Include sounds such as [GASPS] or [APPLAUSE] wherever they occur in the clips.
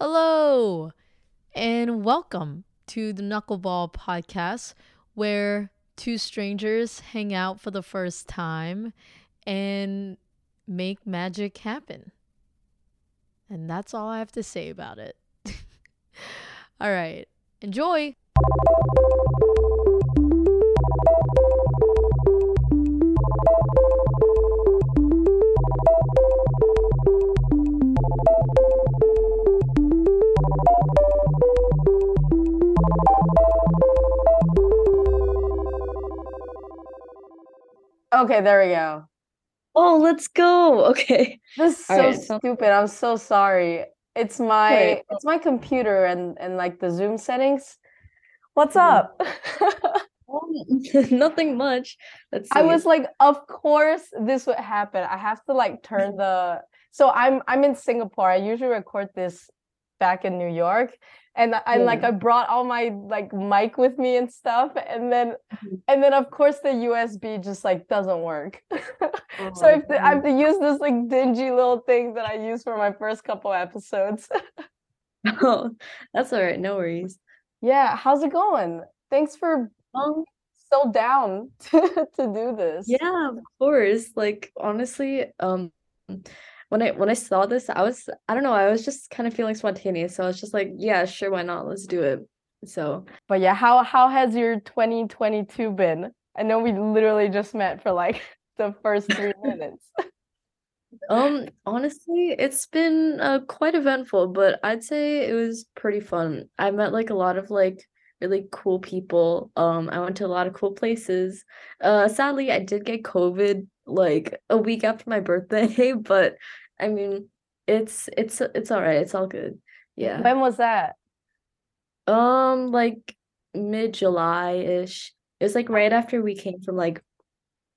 Hello, and welcome to the Knuckleball podcast, where two strangers hang out for the first time and make magic happen. And that's all I have to say about it. [LAUGHS] all right, enjoy. Okay, there we go. Oh, let's go. [LAUGHS] Okay. This is All so right, stupid. I'm so sorry. It's my it's my computer and and like the Zoom settings. What's Mhm. up? [LAUGHS] [LAUGHS] Nothing much. Let's see. I was like, of course this would happen. I have to like turn the so I'm I'm in Singapore. I usually record this back in New York. And I and, like I brought all my like mic with me and stuff. And then Mhm. and then of course the USB just like doesn't work. [LAUGHS] So Oh, I have, to, I have to use this like dingy little thing that I used for my first couple episodes. [LAUGHS] Oh, that's all right. No worries. yeah, how's it going? Thanks for Um, so down to, [LAUGHS] to do this. yeah, of course. Like honestly, um, when I when I saw this, I was I don't know, I was just kind of feeling spontaneous. So I was just like, yeah, sure, why not? Let's do it. So But yeah, how how has your 2022 been? I know we literally just met for like [LAUGHS] the first three [LAUGHS] minutes. Um, honestly, it's been uh, quite eventful, but I'd say it was pretty fun. I met like a lot of like really cool people. Um, I went to a lot of cool places. Uh, sadly, I did get COVID like a week after my birthday, [LAUGHS] but I mean, it's it's it's all right. It's all good. Yeah. When was that? Um, like mid-July-ish. It was like right after we came from like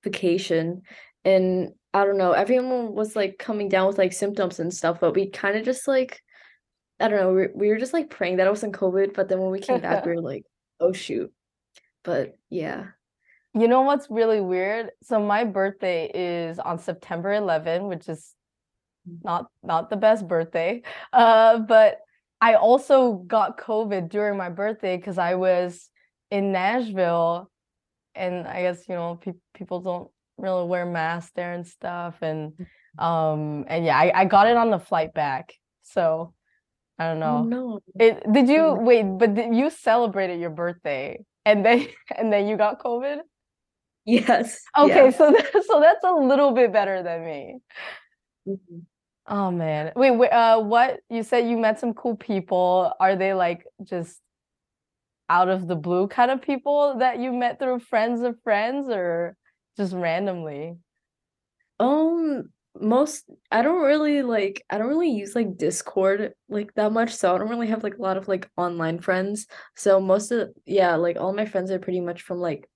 vacation and I don't know, everyone was like coming down with like symptoms and stuff, but we kind of just like I don't know, we, we were just like praying that it wasn't COVID, but then when we came back, we were [LAUGHS] like, oh shoot. But yeah. You know what's really weird? So my birthday is on September 11, which is not not the best birthday. Uh, but I also got COVID during my birthday because I was in Nashville, and I guess you know pe people don't really wear masks there and stuff, and um and yeah, I, I got it on the flight back. So I don't Oh know. no. It did you wait? But did you celebrated your birthday and then [LAUGHS] and then you got COVID? Yes. Okay, Yeah. so that, [LAUGHS] so that's a little bit better than me. Mhm. Oh man. Wait, wait, uh what you said you met some cool people. Are they like just out of the blue kind of people that you met through friends of friends or just randomly? Um, most I don't really like I don't really use like Discord like that much, so I don't really have like a lot of like online friends. So most of yeah, like all my friends are pretty much from like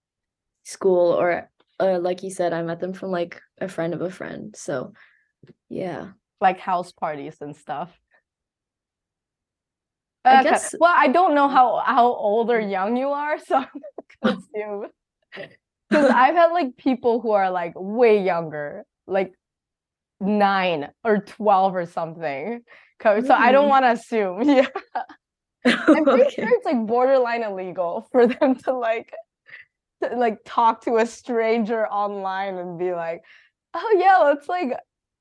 school or uh like you said, I met them from like a friend of a friend. So yeah. Like house parties and stuff. I Okay. guess- Well, I don't know mm. how how old or mm. young you are, [LAUGHS] so I'm gonna [LAUGHS] assume. Because I've had like people who are like way younger, like nine or 12 or something. So I don't mm. want to assume. [LAUGHS] Yeah. I'm pretty Okay. sure it's like borderline illegal for them to like to, like talk to a stranger online and be like, oh yeah, let's like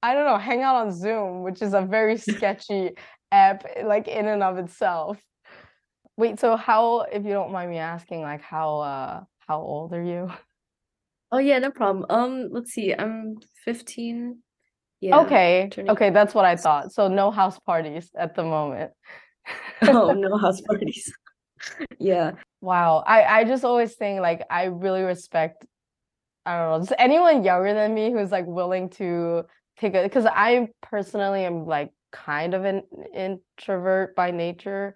I don't know, hang out on Zoom, which is a very [LAUGHS] sketchy app like in and of itself. Wait, so how, if you don't mind me asking, like how uh how old are you? Oh yeah, no problem. Um, let's see. I'm 15. Yeah. Okay, okay, that's what I thought. So no house parties at the moment. [LAUGHS] Oh, no [LAUGHS] house parties. Yeah. Wow. I I just always think like I really respect I don't know, just anyone younger than me who's like willing to take a because I personally am like kind of an introvert by nature.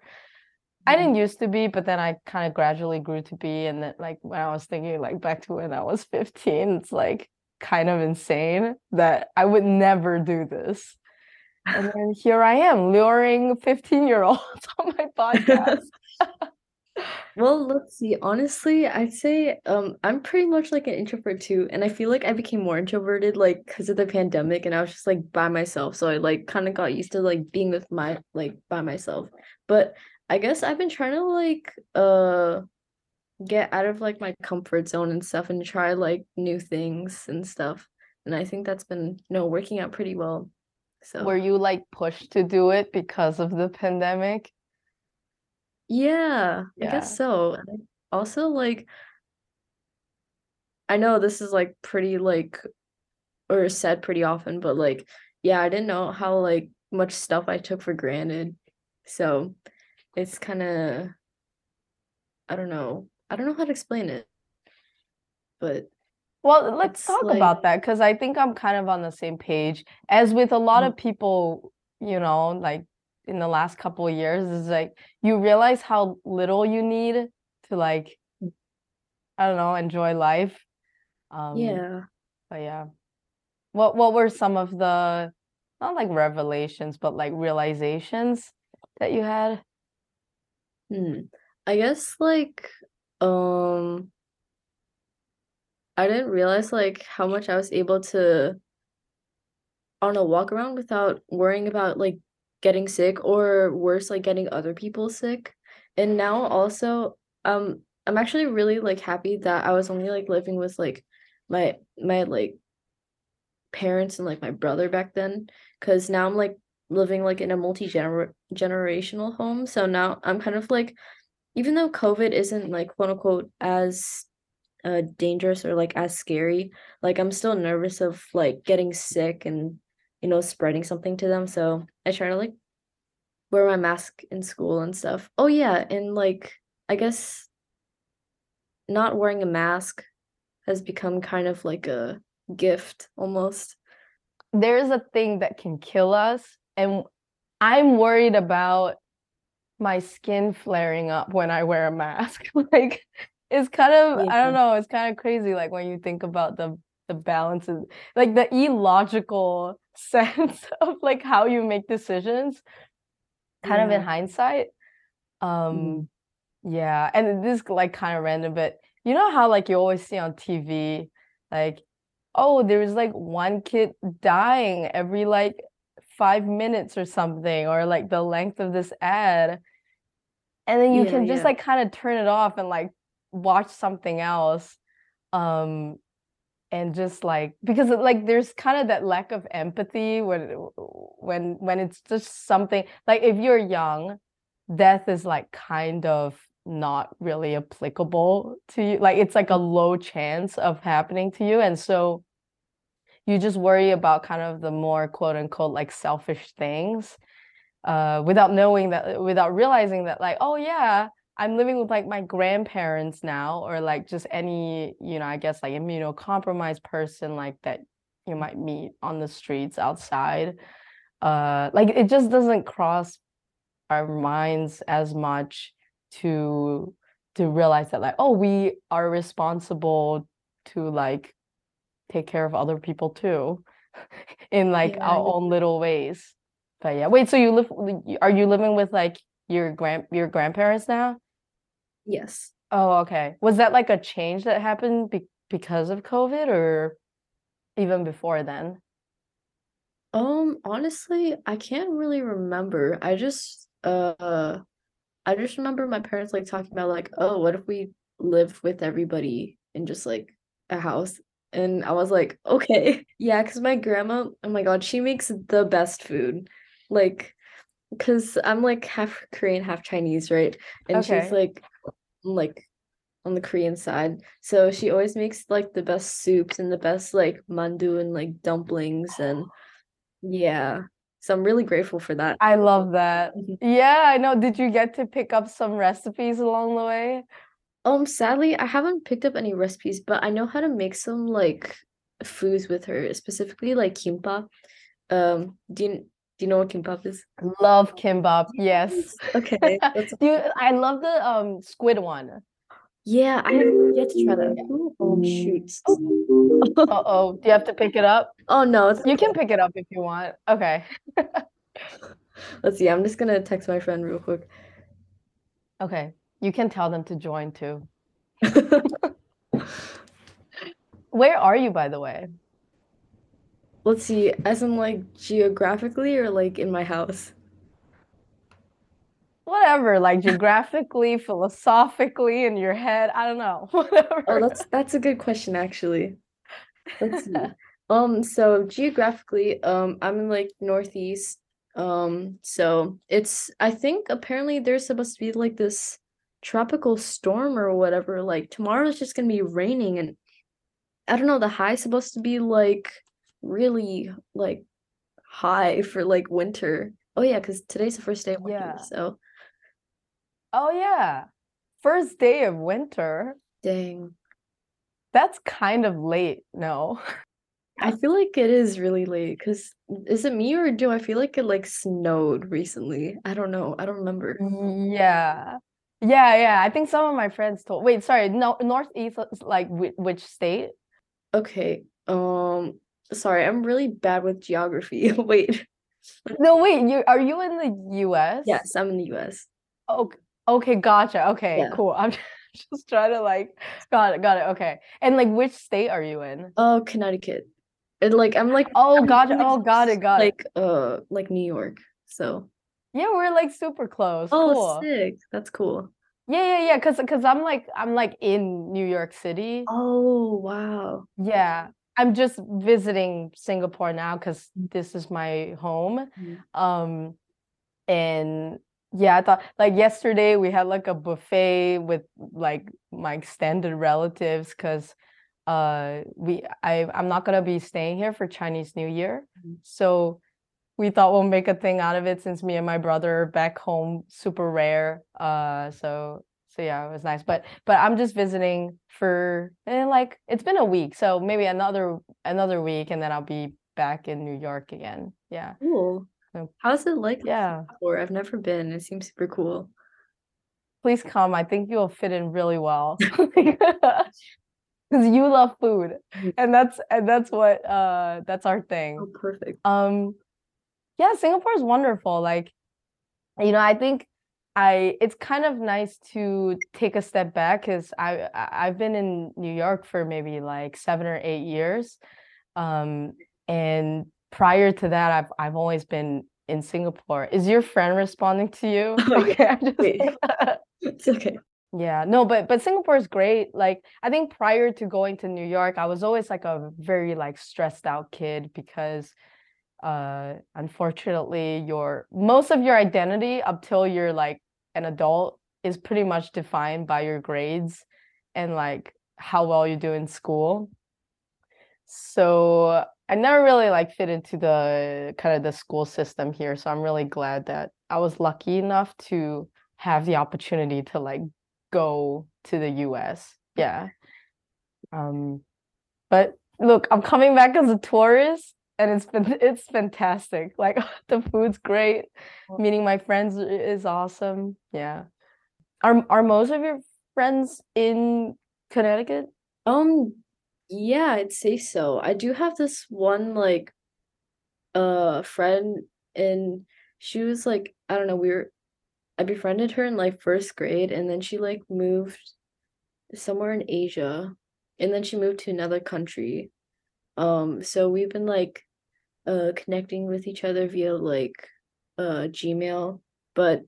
I didn't mm-hmm. used to be, but then I kind of gradually grew to be. And then like when I was thinking like back to when I was 15, it's like kind of insane that I would never do this. And then [LAUGHS] here I am luring 15 year olds [LAUGHS] on my [LAUGHS] podcast. Well, let's see. Honestly, I'd say um I'm pretty much like an introvert too, and I feel like I became more introverted like because of the pandemic, and I was just like by myself, so I like kind of got used to like being with my like by myself. But I guess I've been trying to like uh get out of like my comfort zone and stuff and try like new things and stuff. And I think that's been, you know, working out pretty well. So Were you like pushed to do it because of the pandemic? Yeah, I guess so. Also like I know this is like pretty like or said pretty often, but like yeah, I didn't know how like much stuff I took for granted. So it's kind of I don't know. I don't know how to explain it, but Well, let's it's talk like about that because I think I'm kind of on the same page. As with a lot mm, of people, you know, like in the last couple of years, is like you realize how little you need to like, I don't know, enjoy life. Um, yeah. but yeah. What what were some of the not like revelations, but like realizations that you had? Hmm. I guess like um I didn't realize like how much I was able to don't know walk around without worrying about like getting sick or worse like getting other people sick. And now also um I'm actually really like happy that I was only like living with like my my like parents and like my brother back then because now I'm like living like in a multi-gener generational home. So now I'm kind of like even though COVID isn't like quote unquote as uh dangerous or like as scary, like I'm still nervous of like getting sick and you know spreading something to them. So I try to like wear my mask in school and stuff. Oh yeah, and like I guess not wearing a mask has become kind of like a gift almost. There's a thing that can kill us, and I'm worried about my skin flaring up when I wear a mask. [LAUGHS] Like it's kind of I don't know, it's kind of crazy like when you think about the the balances, like the illogical [LAUGHS] sense of like how you make decisions kind of in Yeah. hindsight. Mhm. Um yeah, and this is like kind of random, but you know how like you always see on TV like oh, there's like one kid dying every like five minutes or something, or like the length of this ad. And then you Yeah, can just yeah. like kind of turn it off and like watch something else. Um, and just like because like there's kind of that lack of empathy when when when it's just something like if you're young, death is like kind of not really applicable to you. Like it's like a low chance of happening to you. And so you just worry about kind of the more quote unquote like selfish things uh without knowing that without realizing that like oh yeah I'm living with like my grandparents now or like just any you know I guess like immunocompromised person like that you might meet on the streets outside uh like it just doesn't cross our minds as much to to realize that like oh we are responsible to like take care of other people too [LAUGHS] in like Yeah, our own little ways. But yeah, wait, so you live are you living with like your grand your grandparents now? Yes. Oh, okay. Was that like a change that happened be because of COVID or even before then? Um, honestly, I can't really remember. I just uh I just remember my parents like talking about like, oh, what if we lived with everybody in just like a house? And I was like, okay. [LAUGHS] Yeah, because my grandma, oh my God, she makes the best food. Like, because I'm like half Korean, half Chinese, right? And she's like like on the Korean side. So she always makes like the best soups and the best like mandu and like dumplings and [GASPS] yeah. So I'm really grateful for that. I love that. Mhm. Yeah, I know. Did you get to pick up some recipes along the way? Um, sadly, I haven't picked up any recipes, but I know how to make some like foods with her, specifically like kimbap. Um, do you do you know what kimbap is? Love kimbap. Yes. [LAUGHS] Okay, you, I love the um squid one. yeah, I have yet to try that. Ooh, Oh shoot. Uh-oh. Do you have to pick it up? Oh no, You can pick it up if you want. Okay. [LAUGHS] let's see. I'm just gonna text my friend real quick. Okay. You can tell them to join too. [LAUGHS] Where are you, by the way? Let's see, as in like geographically or like in my house? Whatever, like geographically, [LAUGHS] philosophically, in your head. I don't know. [LAUGHS] Whatever. Oh, that's that's a good question actually. Let's see. [LAUGHS] Um, so geographically, um, I'm in like northeast. Um, so it's I think apparently there's supposed to be like this tropical storm or whatever. Like tomorrow tomorrow's just gonna be raining and I don't know, the high's supposed to be like really like high for like winter. Oh yeah, because today's the first day of winter, Yeah. so Oh yeah. First day of winter. dang. That's kind of late, no? [LAUGHS] I feel like it is really late because is it me or do I feel like it like snowed recently? I don't know. I don't remember. Yeah. Yeah, yeah. I think some of my friends told. Wait, sorry. No, Northeast like which state? Okay. Um, sorry, I'm really bad with geography. [LAUGHS] Wait. No, wait. You are you in the U.S.? Yes, I'm in the US. Okay. Okay, gotcha. Okay, Yeah. cool. I'm [LAUGHS] just trying to like got it, got it. Okay. And like which state are you in? Oh, Connecticut. And like I'm like Oh, I'm gotcha. like Oh, got it, got it. like uh like New York. So Yeah, we're like super close. oh Cool. sick. That's cool. Yeah, yeah, yeah. Cause, cause I'm like, I'm like in New York City. Oh wow. Yeah, I'm just visiting Singapore now because this is my home. Mhm. Um, and yeah, I thought like yesterday we had like a buffet with like my extended relatives because uh we I I'm not gonna be staying here for Chinese New Year. Mhm. So we thought we'll make a thing out of it since me and my brother are back home super rare. Uh so so yeah, it was nice. But but I'm just visiting for and like it's been a week, so maybe another another week and then I'll be back in New York again. Yeah. Cool. So- How's it like Yeah. before? I've never been. It seems super cool. Please come. I think you'll fit in really well. [LAUGHS] [LAUGHS] Because you love food. Mhm. And that's and that's what uh that's our thing. Oh, perfect. Um, yeah, Singapore is wonderful. Like, you know, I think I it's kind of nice to take a step back because I I've been in New York for maybe like seven or eight years. Um, and prior to that, I've I've always been in Singapore. Is your friend responding to you? Oh. [LAUGHS] Okay, I just It's okay. yeah, no, but but Singapore is great. Like I think prior to going to New York, I was always like a very like stressed out kid because uh unfortunately your most of your identity up till you're like an adult is pretty much defined by your grades and like how well you do in school. So I never really like fit into the kind of the school system here. So I'm really glad that I was lucky enough to have the opportunity to like go to the US. Yeah. Um, but look, I'm coming back as a tourist and it's been [LAUGHS] it's fantastic. Like [LAUGHS] the food's great. Meeting my friends is awesome. Yeah. Are are most of your friends in Connecticut? Um, yeah, I'd say so. I do have this one like uh friend and she was like, I don't know, we were I befriended her in like first grade and then she like moved somewhere in Asia and then she moved to another country. Um, so we've been like uh connecting with each other via like uh Gmail, but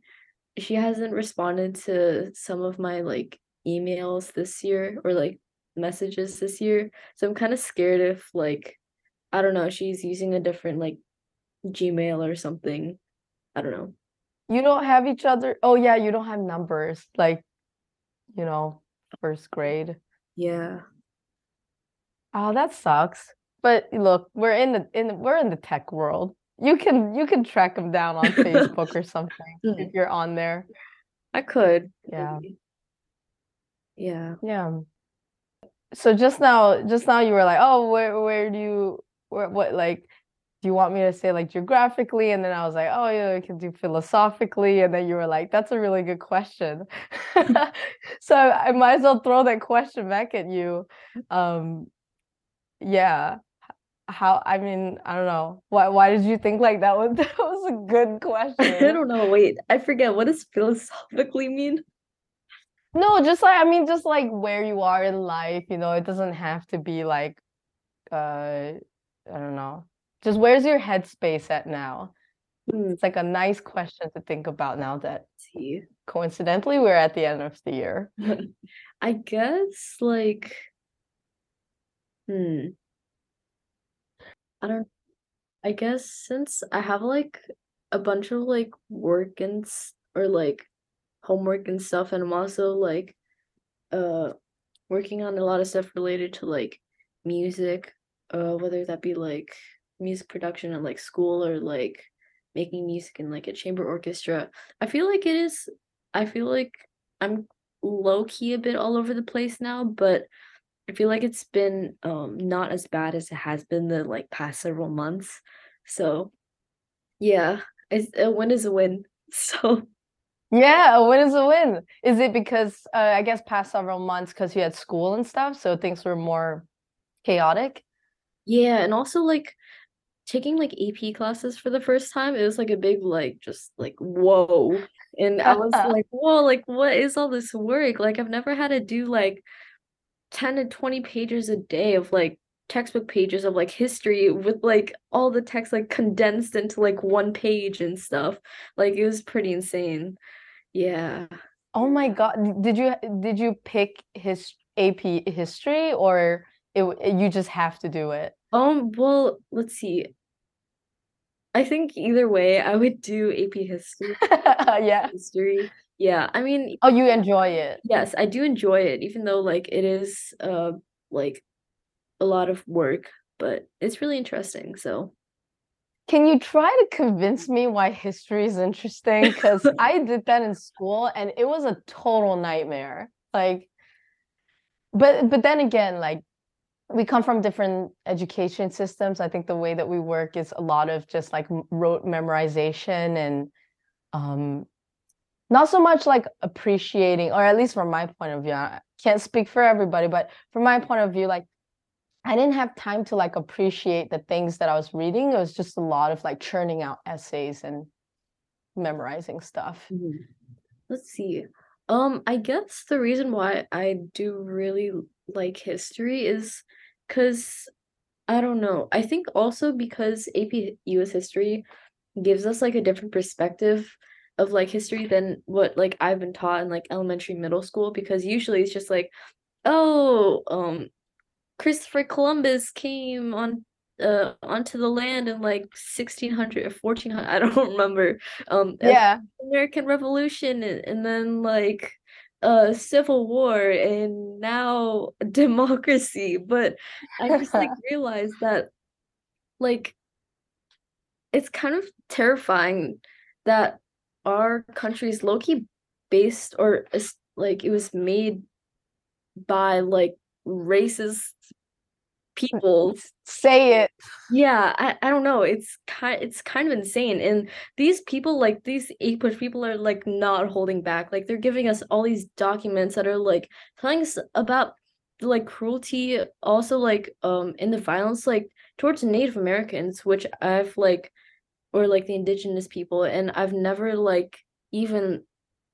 she hasn't responded to some of my like emails this year or like messages this year. So I'm kind of scared if like I don't know, she's using a different like Gmail or something. I don't know. You don't have each other. Oh yeah, you don't have numbers like, you know, first grade. Yeah. Oh, that sucks. But look, we're in the in the, we're in the tech world. You can you can track them down on Facebook or something [LAUGHS] if Mhm. you're on there. I could. Yeah. Yeah. Yeah. So just now, just now you were like, oh, where where do you where what like do you want me to say like geographically? And then I was like, oh yeah, we can do philosophically. And then you were like, that's a really good question. [LAUGHS] [LAUGHS] So I might as well throw that question back at you. Um, yeah. How, I mean, I don't know. Why why did you think like that was [LAUGHS] that was a good question I don't know. Wait, I forget. What does philosophically mean? No, just like I mean, just like where you are in life, you know, it doesn't have to be like uh I don't know. Just where's your headspace at now? Hmm, It's like a nice question to think about now that see. coincidentally we're at the end of the year. [LAUGHS] I guess like hmm. I don't I guess since I have like a bunch of like work and or like homework and stuff and I'm also like uh working on a lot of stuff related to like music, uh whether that be like music production at like school or like making music in like a chamber orchestra. I feel like it is I feel like I'm low key a bit all over the place now, but I feel like it's been um not as bad as it has been the like past several months. So yeah, it's a win is a win. [LAUGHS] So Yeah, a win is a win. Is it because uh, I guess past several months because you had school and stuff, so things were more chaotic? yeah, and also like taking like AP classes for the first time, it was like a big like just like whoa. And I was [LAUGHS] like, whoa, like what is all this work? Like I've never had to do like 10 to 20 pages a day of like textbook pages of like history with like all the text like condensed into like one page and stuff. Like it was pretty insane. Yeah. Oh my God, did you did you pick his AP history or it you just have to do it? Um, well, let's see. I think either way, I would do AP history. [LAUGHS] Yeah. History. Yeah, I mean, Oh, you enjoy it. yes, I do enjoy it, even though like it is uh like a lot of work, but it's really interesting. So Can you try to convince me why history is interesting? Because [LAUGHS] I did that in school and it was a total nightmare. Like, but but then again, like we come from different education systems. I think the way that we work is a lot of just like rote memorization and um not so much like appreciating, or at least from my point of view, I can't speak for everybody, but from my point of view, like I didn't have time to like appreciate the things that I was reading. It was just a lot of like churning out essays and memorizing stuff. Mhm. Let's see. Um, I guess the reason why I do really like history is because I don't know. I think also because AP US history gives us like a different perspective of like history than what like I've been taught in like elementary, middle school because usually it's just like, oh, um, Christopher Columbus came on uh onto the land in like 1600 or 1400 [LAUGHS] I don't remember um Yeah. American Revolution and, and then like uh Civil War and now democracy but I just like [LAUGHS] realized that like it's kind of terrifying that our country is low-key based or like it was made by like racist people [LAUGHS] Say it. yeah, I, I don't know. It's kind it's kind of insane. And these people, like these APUSH people are like not holding back. Like they're giving us all these documents that are like telling us about the like cruelty, also like um in the violence like towards Native Americans, which I've like or like the indigenous people, and I've never like even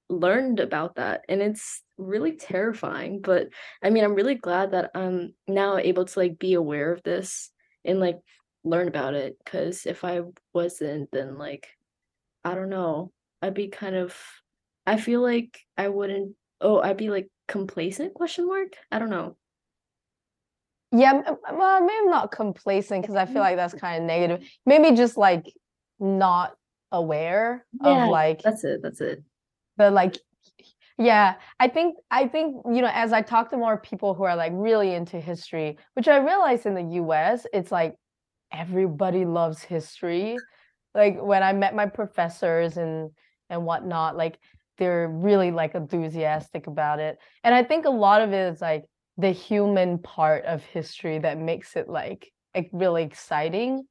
learned about that. And it's really terrifying. But I mean, I'm really glad that I'm now able to like be aware of this and like learn about it. Because if I wasn't, then like I don't know, I'd be kind of. I feel like I wouldn't. Oh, I'd be like complacent? Question mark. I don't know. Yeah, well, maybe I'm not complacent because I feel mm-hmm. like that's kind of negative. Maybe just like not aware Yeah, of like That's it. That's it. the like yeah i think i think you know as i talk to more people who are like really into history which i realize in the us it's like everybody loves history like when i met my professors and and whatnot like they're really like enthusiastic about it and i think a lot of it is like the human part of history that makes it like like really exciting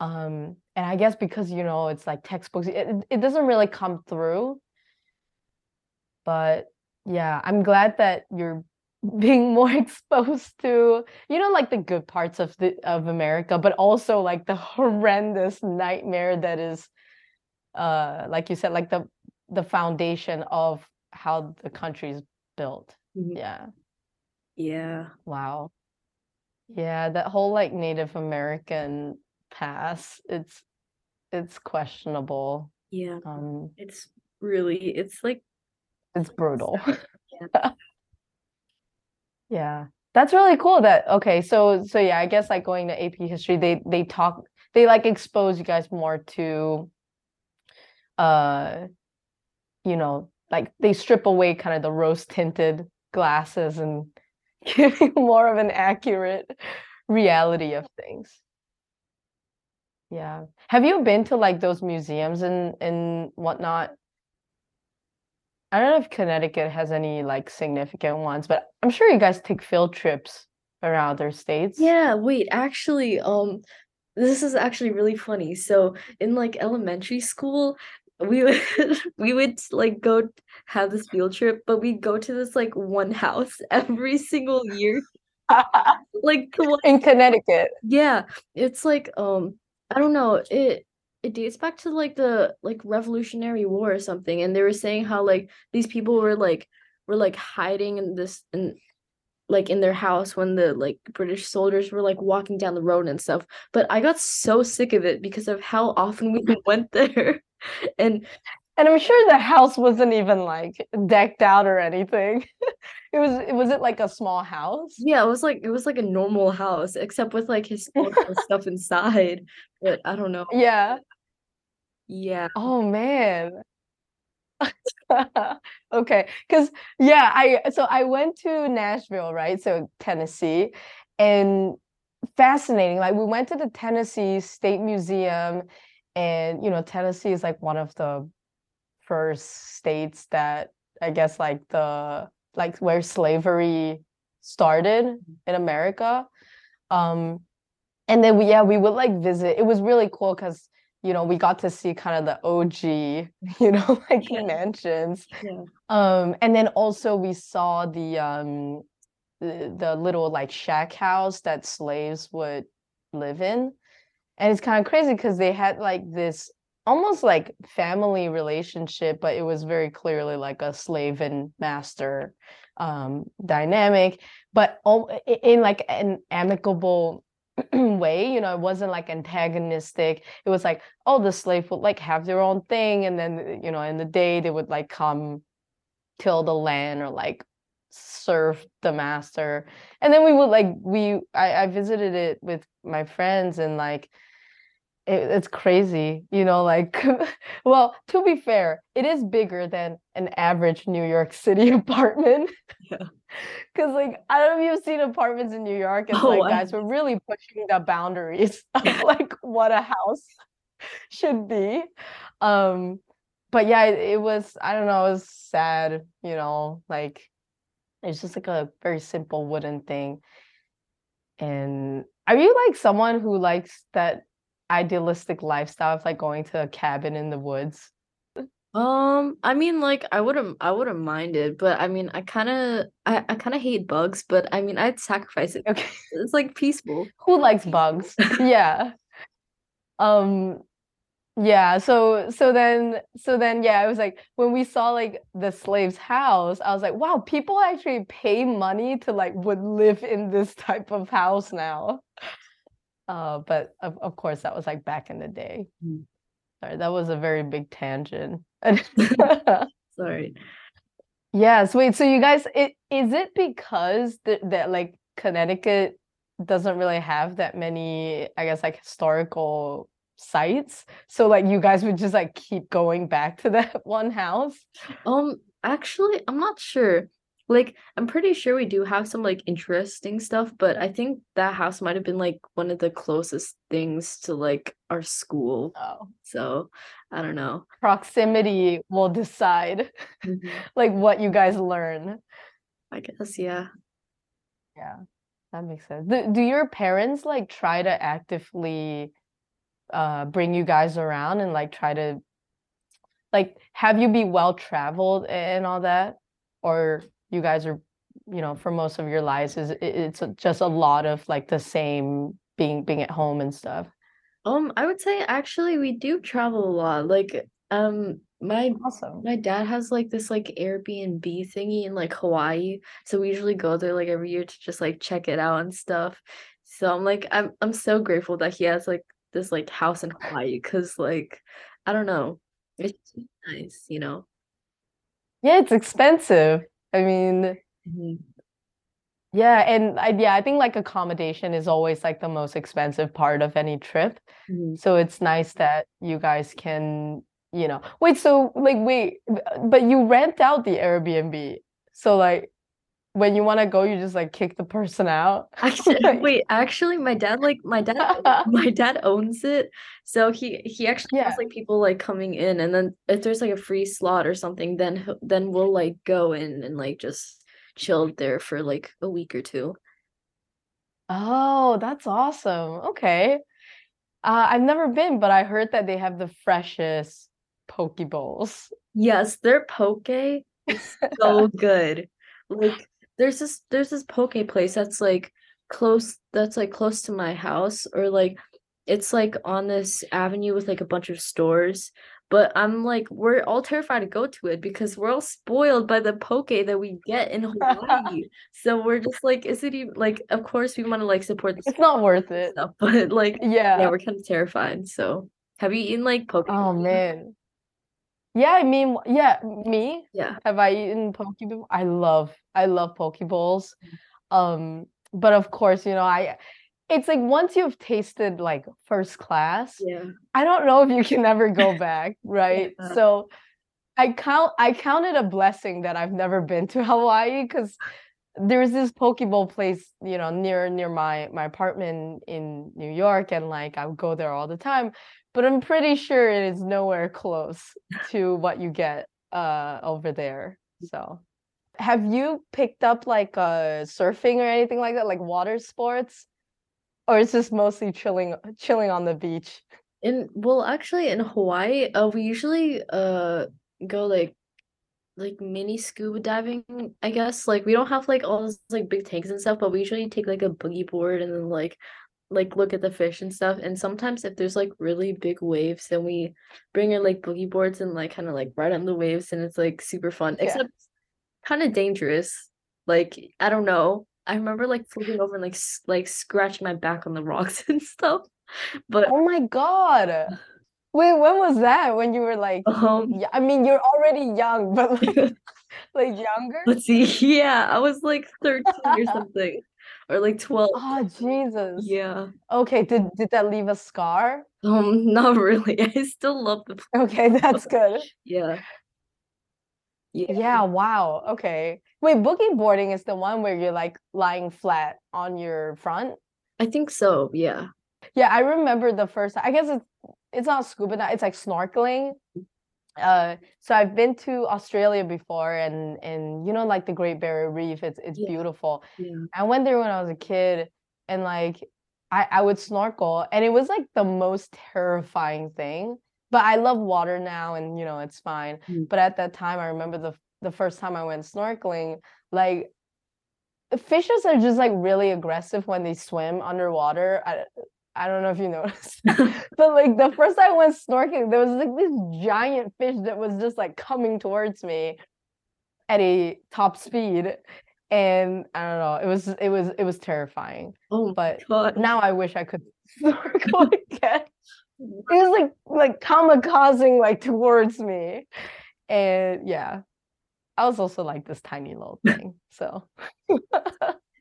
um and i guess because you know it's like textbooks it, it- doesn't really come through but yeah, I'm glad that you're [LAUGHS] being more [LAUGHS] exposed to, you know, like the good parts of the of America, but also like the [LAUGHS] horrendous nightmare that is uh like you said, like the the foundation of how the country's built. Mhm. Yeah. Yeah. Wow. Yeah, that whole like Native American pass, it's it's questionable. Yeah. Um, It's really it's like it's brutal. Yeah. [LAUGHS] Yeah. That's really cool that okay, so so yeah, I guess like going to AP history, they they talk they like expose you guys more to uh you know, like they strip away kind of the rose tinted glasses and [LAUGHS] give you more of an accurate reality of things. Yeah. Have you been to like those museums and and whatnot? I don't know if Connecticut has any like significant ones, but I'm sure you guys take field trips around other states. Yeah, wait, actually, um, this is actually really funny. So in like elementary school, we would [LAUGHS] we would like go have this field trip, but we'd go to this like one house [LAUGHS] every single year. [LAUGHS] Like In Connecticut. Yeah, it's like um I don't know, it it dates back to like the like Revolutionary War or something, and they were saying how like these people were like were like hiding in this in like in their house when the like British soldiers were like walking down the road and stuff. But I got so sick of it because of how often we [LAUGHS] went there. [LAUGHS] And And I'm sure the house wasn't even like decked out or anything. [LAUGHS] It was it was it like a small house? yeah, it was like it was like a normal house, except with like historical [LAUGHS] stuff inside. But I don't know. Yeah. Yeah. Oh man. [LAUGHS] Okay, because yeah, I so I went to Nashville, right? So Tennessee, and fascinating. Like we went to the Tennessee State Museum, and you know, Tennessee is like one of the first states that I guess like the like where slavery started in America. Um, and then we yeah, we would like visit. It was really cool because you know, we got to see kind of the OG, [LAUGHS] you know, [LAUGHS] like Yeah. mansions. Yeah. Um, and then also we saw the um the, the little like shack house that slaves would live in. And it's kind of crazy because they had like this almost like family relationship, but it was very clearly like a slave and master um dynamic, but in like an amicable [CLEARS THROAT] way, you know, it wasn't like antagonistic. It was like, oh, the slave would like have their own thing, and then you know, in the day they would like come till the land or like serve the master. And then we would like we I, I visited it with my friends and like it, it's crazy, you know, like [LAUGHS] well, to be fair, it is bigger than an average New York [LAUGHS] City apartment. Yeah. [LAUGHS] Cause like I don't know if you've seen apartments in New York. It's Oh, like I- guys, we're really pushing the boundaries of like what a house should be. Um, but yeah, it, it was I don't know, it was sad, you know, like it's just like a very simple wooden thing. And are you like someone who likes that idealistic lifestyle of like going to a cabin in the woods? Um, I mean, like I wouldn't, I wouldn't mind it, but I mean, I kind of, I, I kind of hate bugs, but I mean, I'd sacrifice it. Okay. [LAUGHS] It's like peaceful. [LAUGHS] Who likes bugs? [LAUGHS] Yeah. Um yeah, so so then so then yeah, it was like when we saw like the slave's house, I was like, wow, people actually pay money to like would live in this type of house now. Uh, but of, of course that was like back in the day. Mm. Sorry, that was a very big tangent. [LAUGHS] Sorry. Yes, wait, so you guys, it is it because that that like Connecticut doesn't really have that many, I guess, like historical sites? So like you guys would just like keep going back to that [LAUGHS] one house? Um, actually, I'm not sure. Like, I'm pretty sure we do have some like interesting stuff, but I think that house might have been like one of the closest things to like our school. Oh, So, I don't know. proximity will decide Mhm. [LAUGHS] like what you guys learn. I guess, yeah. Yeah, that makes sense. Do, do your parents like try to actively uh bring you guys around and like try to like have you be well traveled and all that? Or you guys are, you know, for most of your lives is it's just a lot of like the same being being at home and stuff. Um, I would say actually we do travel a lot. Like, um, my Awesome. my dad has like this like Airbnb thingy in like Hawaii. So we usually go there like every year to just like check it out and stuff. So I'm like I'm I'm so grateful that he has like this like house in Hawaii because like I don't know. It's nice, you know. Yeah, it's expensive. I mean, Mhm. yeah, and I, yeah, I think like accommodation is always like the most expensive part of any trip. Mhm. So it's nice that you guys can, you know, wait, so like, wait, but you rent out the Airbnb. So like, when you want to go, you just like kick the person out. [LAUGHS] Actually, wait, actually my dad like my dad [LAUGHS] my dad owns it. So he he actually Yeah. has like people like coming in and then if there's like a free slot or something, then then we'll like go in and like just chill there for like a week or two. Oh, that's awesome. Okay. Uh, I've never been, but I heard that they have the freshest poke bowls. Yes, their poke is so [LAUGHS] good. Like there's this there's this poke place that's like close that's like close to my house or like it's like on this avenue with like a bunch of stores. But I'm like we're all terrified to go to it because we're all spoiled by the poke that we get in Hawaii. [LAUGHS] So we're just like, is it even like of course we want to like support the It's not worth [LAUGHS] it. stuff, but like Yeah. yeah, we're kind of terrified. So have you eaten like poke? Oh man. Yeah, I mean, yeah, me. Yeah. Have I eaten poke before? I love, I love poke bowls. Um, but of course, you know, I, it's like once you've tasted like first class, Yeah. I don't know if you can ever go [LAUGHS] back, right? Yeah. So I count I count it a blessing that I've never been to Hawaii because there's this poke bowl place, you know, near near my my apartment in New York, and like I would go there all the time. But I'm pretty sure it is nowhere close to what you get uh over there. So have you picked up like uh surfing or anything like that, like water sports? Or is this mostly chilling chilling on the beach? In well, actually, in Hawaii, uh, we usually uh go like like mini scuba diving, I guess. Like we don't have like all those like big tanks and stuff, but we usually take like a boogie board and then like like look at the fish and stuff. And sometimes if there's like really big waves, then we bring our like boogie boards and like kind of like ride on the waves, and it's like super fun. Yeah. Except kind of dangerous. Like I don't know. I remember like flipping over and like s- like scratching my back on the rocks [LAUGHS] and stuff. But Oh my God. [LAUGHS] Wait, when was that? When you were like, um yeah, I mean, you're already young, [LAUGHS] but like, [LAUGHS] like younger? Let's see. Yeah, I was like 13 or [LAUGHS] something, or like 12. Oh, Jesus. Yeah. Okay, did did that leave a scar? Um, not really. I still love the. Okay, that's good. Yeah. Yeah. Yeah, wow. Okay. Wait, boogie boarding is the one where you're like lying flat on your front? I think so. Yeah. Yeah, I remember the first I guess it's it's not scuba dive, it's like snorkeling. Uh, so I've been to Australia before and and you know like the Great Barrier Reef, it's it's Yeah. beautiful. Yeah. I went there when I was a kid and like I, I would snorkel and it was like the most terrifying thing. But I love water now and you know it's fine. Mm. But at that time I remember the the first time I went snorkeling, like fishes are just like really aggressive when they swim underwater. I I don't know if you noticed. [LAUGHS] [LAUGHS] but like the first time I went snorkeling, there was like this giant fish that was just like coming towards me at a top speed. And I don't know, it was it was it was terrifying. Oh But God. now I wish I could [LAUGHS] snorkel again. It was like like kamikazing like towards me. And yeah. I was also like this tiny little thing. So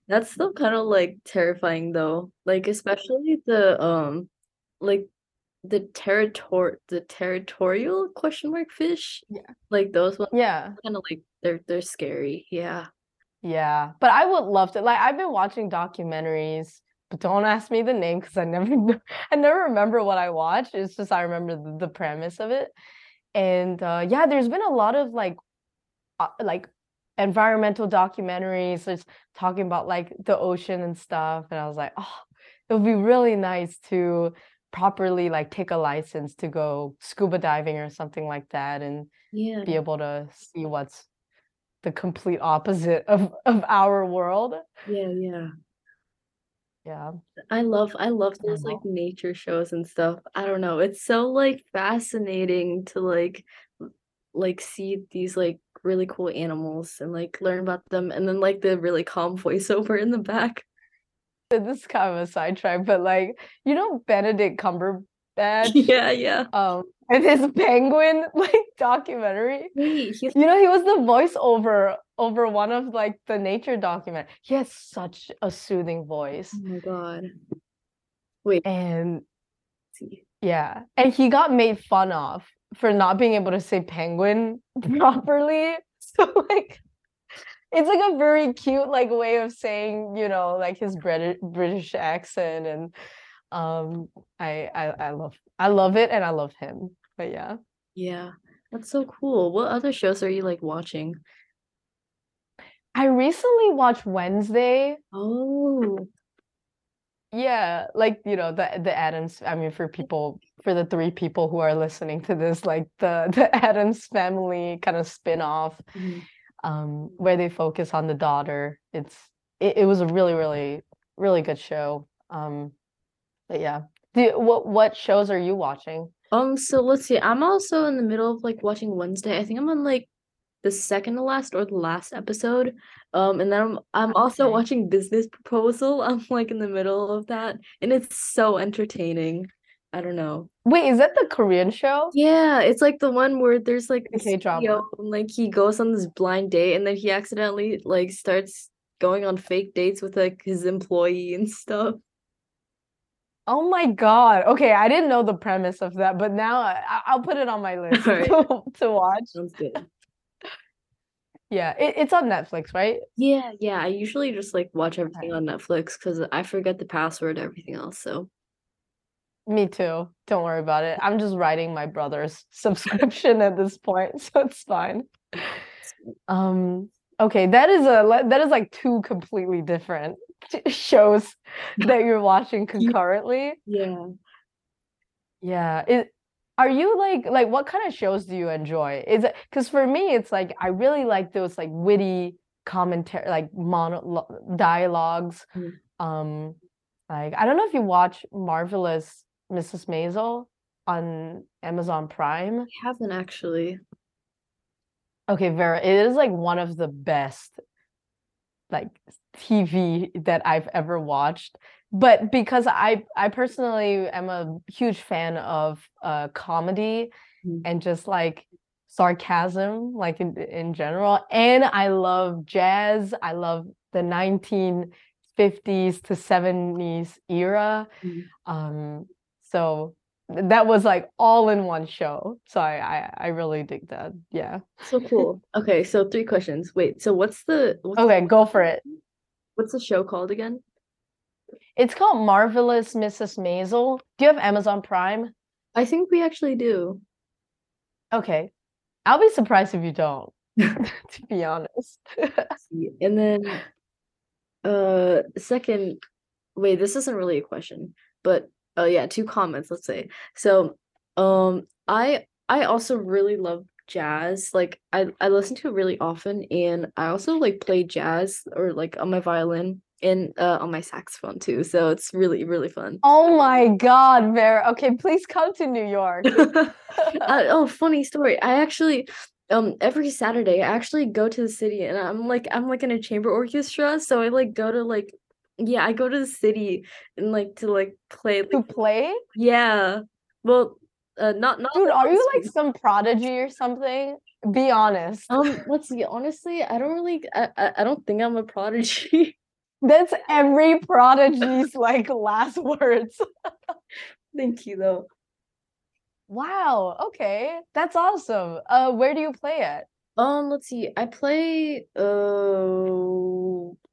That's still kind of like terrifying though. Like especially the um like the territor the territorial question mark fish. Yeah. Like those ones yeah. kind of like they're they're scary. Yeah. Yeah, but I would love to. Like, I've been watching documentaries, but don't ask me the name because I never, [LAUGHS] kn- I never remember what I watched. It's just I remember the, the premise of it, and uh, yeah, there's been a lot of like, uh, like environmental documentaries, just talking about like the ocean and stuff. And I was like, oh, it would be really nice to properly like take a license to go scuba diving or something like that, and Yeah. be able to see what's the complete opposite of of our world. Yeah, yeah. Yeah. I love I love those like nature shows and stuff. I don't know. It's so like fascinating to like like see these like really cool animals and like learn about them and then like the really calm voiceover in the back. This is kind of a sidetrack, but like you know Benedict Cumberbatch. [LAUGHS] Yeah, yeah. Um, and his penguin [LAUGHS] like documentary. Wait, You know, he was the voiceover over one of like the nature document. He has such a soothing voice. oh my god. Wait, And see. yeah, and he got made fun of for not being able to say penguin [LAUGHS] properly. So like it's like a very cute like way of saying, you know, like his British British accent and um I I I love I love it and I love him. But yeah. Yeah, that's so cool. What other shows are you like watching? I recently watched Wednesday. Oh, Yeah, like you know the the Addams. I mean, for [LAUGHS] people, for the three people who are listening to this, like the [LAUGHS] the Addams family kind of spin-off, mhm. um, where they focus on the daughter. It's it, it was a really really really good show. Um, but yeah, do what what shows are you watching? Um, so let's see. I'm also in the middle of like watching Wednesday. I think I'm on like the second to last or the last episode. Um, and then I'm I'm also Okay. watching Business Proposal. [LAUGHS] I'm like in the middle of that, and it's so entertaining. I don't know. Wait, is that the Korean show? Yeah, it's like the one where there's like this K-drama. And, like he goes on this blind date and then he accidentally like starts going on fake dates with like his employee and stuff. Oh my God. Okay, I didn't know the premise of that, but now I, I- I'll put it on my list [LAUGHS] Alright. to, [LAUGHS] to watch. Sounds good. Yeah, it, it's on Netflix, right? Yeah, yeah. I usually just like watch everything on Netflix because I forget the password, everything else. So Me too. Don't worry about it. I'm just writing my brother's [LAUGHS] subscription at this point, so it's fine. [LAUGHS] Um, okay, that is a that is like two completely different [LAUGHS] shows that you're watching concurrently. yeah. Yeah. It are you like like what kind of shows do you enjoy? Is it because for me it's like I really like those like witty commentary like mono dialogues. Mm. Um like I don't know if you watch Marvelous Mrs. Maisel on Amazon Prime. I haven't actually. Okay, Vera, it is like one of the best like TV that I've ever watched. But because I I personally am a huge fan of uh comedy Mm. and just like sarcasm like in in general and I love jazz. I love the 1950s to 70s era. Mm. Um so that was like all in one show. So I I, I really dig that. Yeah. So cool. Okay, so three questions. Wait, so what's the what's, Okay, go for it. what's the show called again? It's called Marvelous Mrs. Maisel. Do you have Amazon Prime? I think we actually do. Okay. I'll be surprised if you don't, [LAUGHS] to be honest. [LAUGHS] And then uh second wait, this isn't really a question, but oh yeah, two comments, let's say. So um I I also really love jazz. Like I I listen to it really often and I also like play jazz or like on my violin and uh on my saxophone too. So it's really, really fun. Oh my God, Vera. Okay, please come to New York. [LAUGHS] uh, oh, funny story. I actually um every Saturday I actually go to the city and I'm like I'm like in a chamber orchestra, so I like go to like yeah, I go to the city and like to like play To play? yeah. Well, uh not not Dude, are you like some prodigy or something? Be honest. um let's see, honestly, I don't really I I, I don't think I'm a prodigy. [LAUGHS] That's every prodigy's like last words. [LAUGHS] Thank you though. Wow. Okay. That's awesome. Uh, where do you play at? Um, let's see. I play uh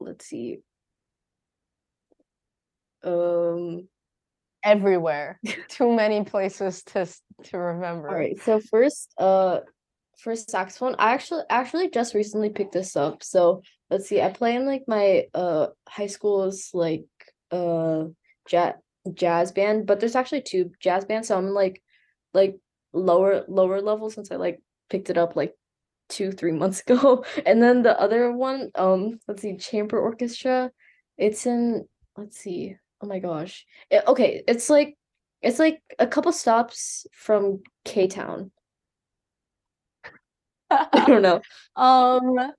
let's see. Um Everywhere. [LAUGHS] Too many places to to remember. All right, so first, uh, first saxophone. I actually actually just recently picked this up. So let's see. I play in like my uh high school's like uh jazz jazz band, but there's actually two jazz bands. So I'm like like lower lower level since I like picked it up like two three months [LAUGHS] ago. And then the other one, um, let's see, chamber orchestra. It's in. Let's see. Oh my gosh. It, okay, it's like it's like a couple stops from K Town. [LAUGHS] I don't know. Um,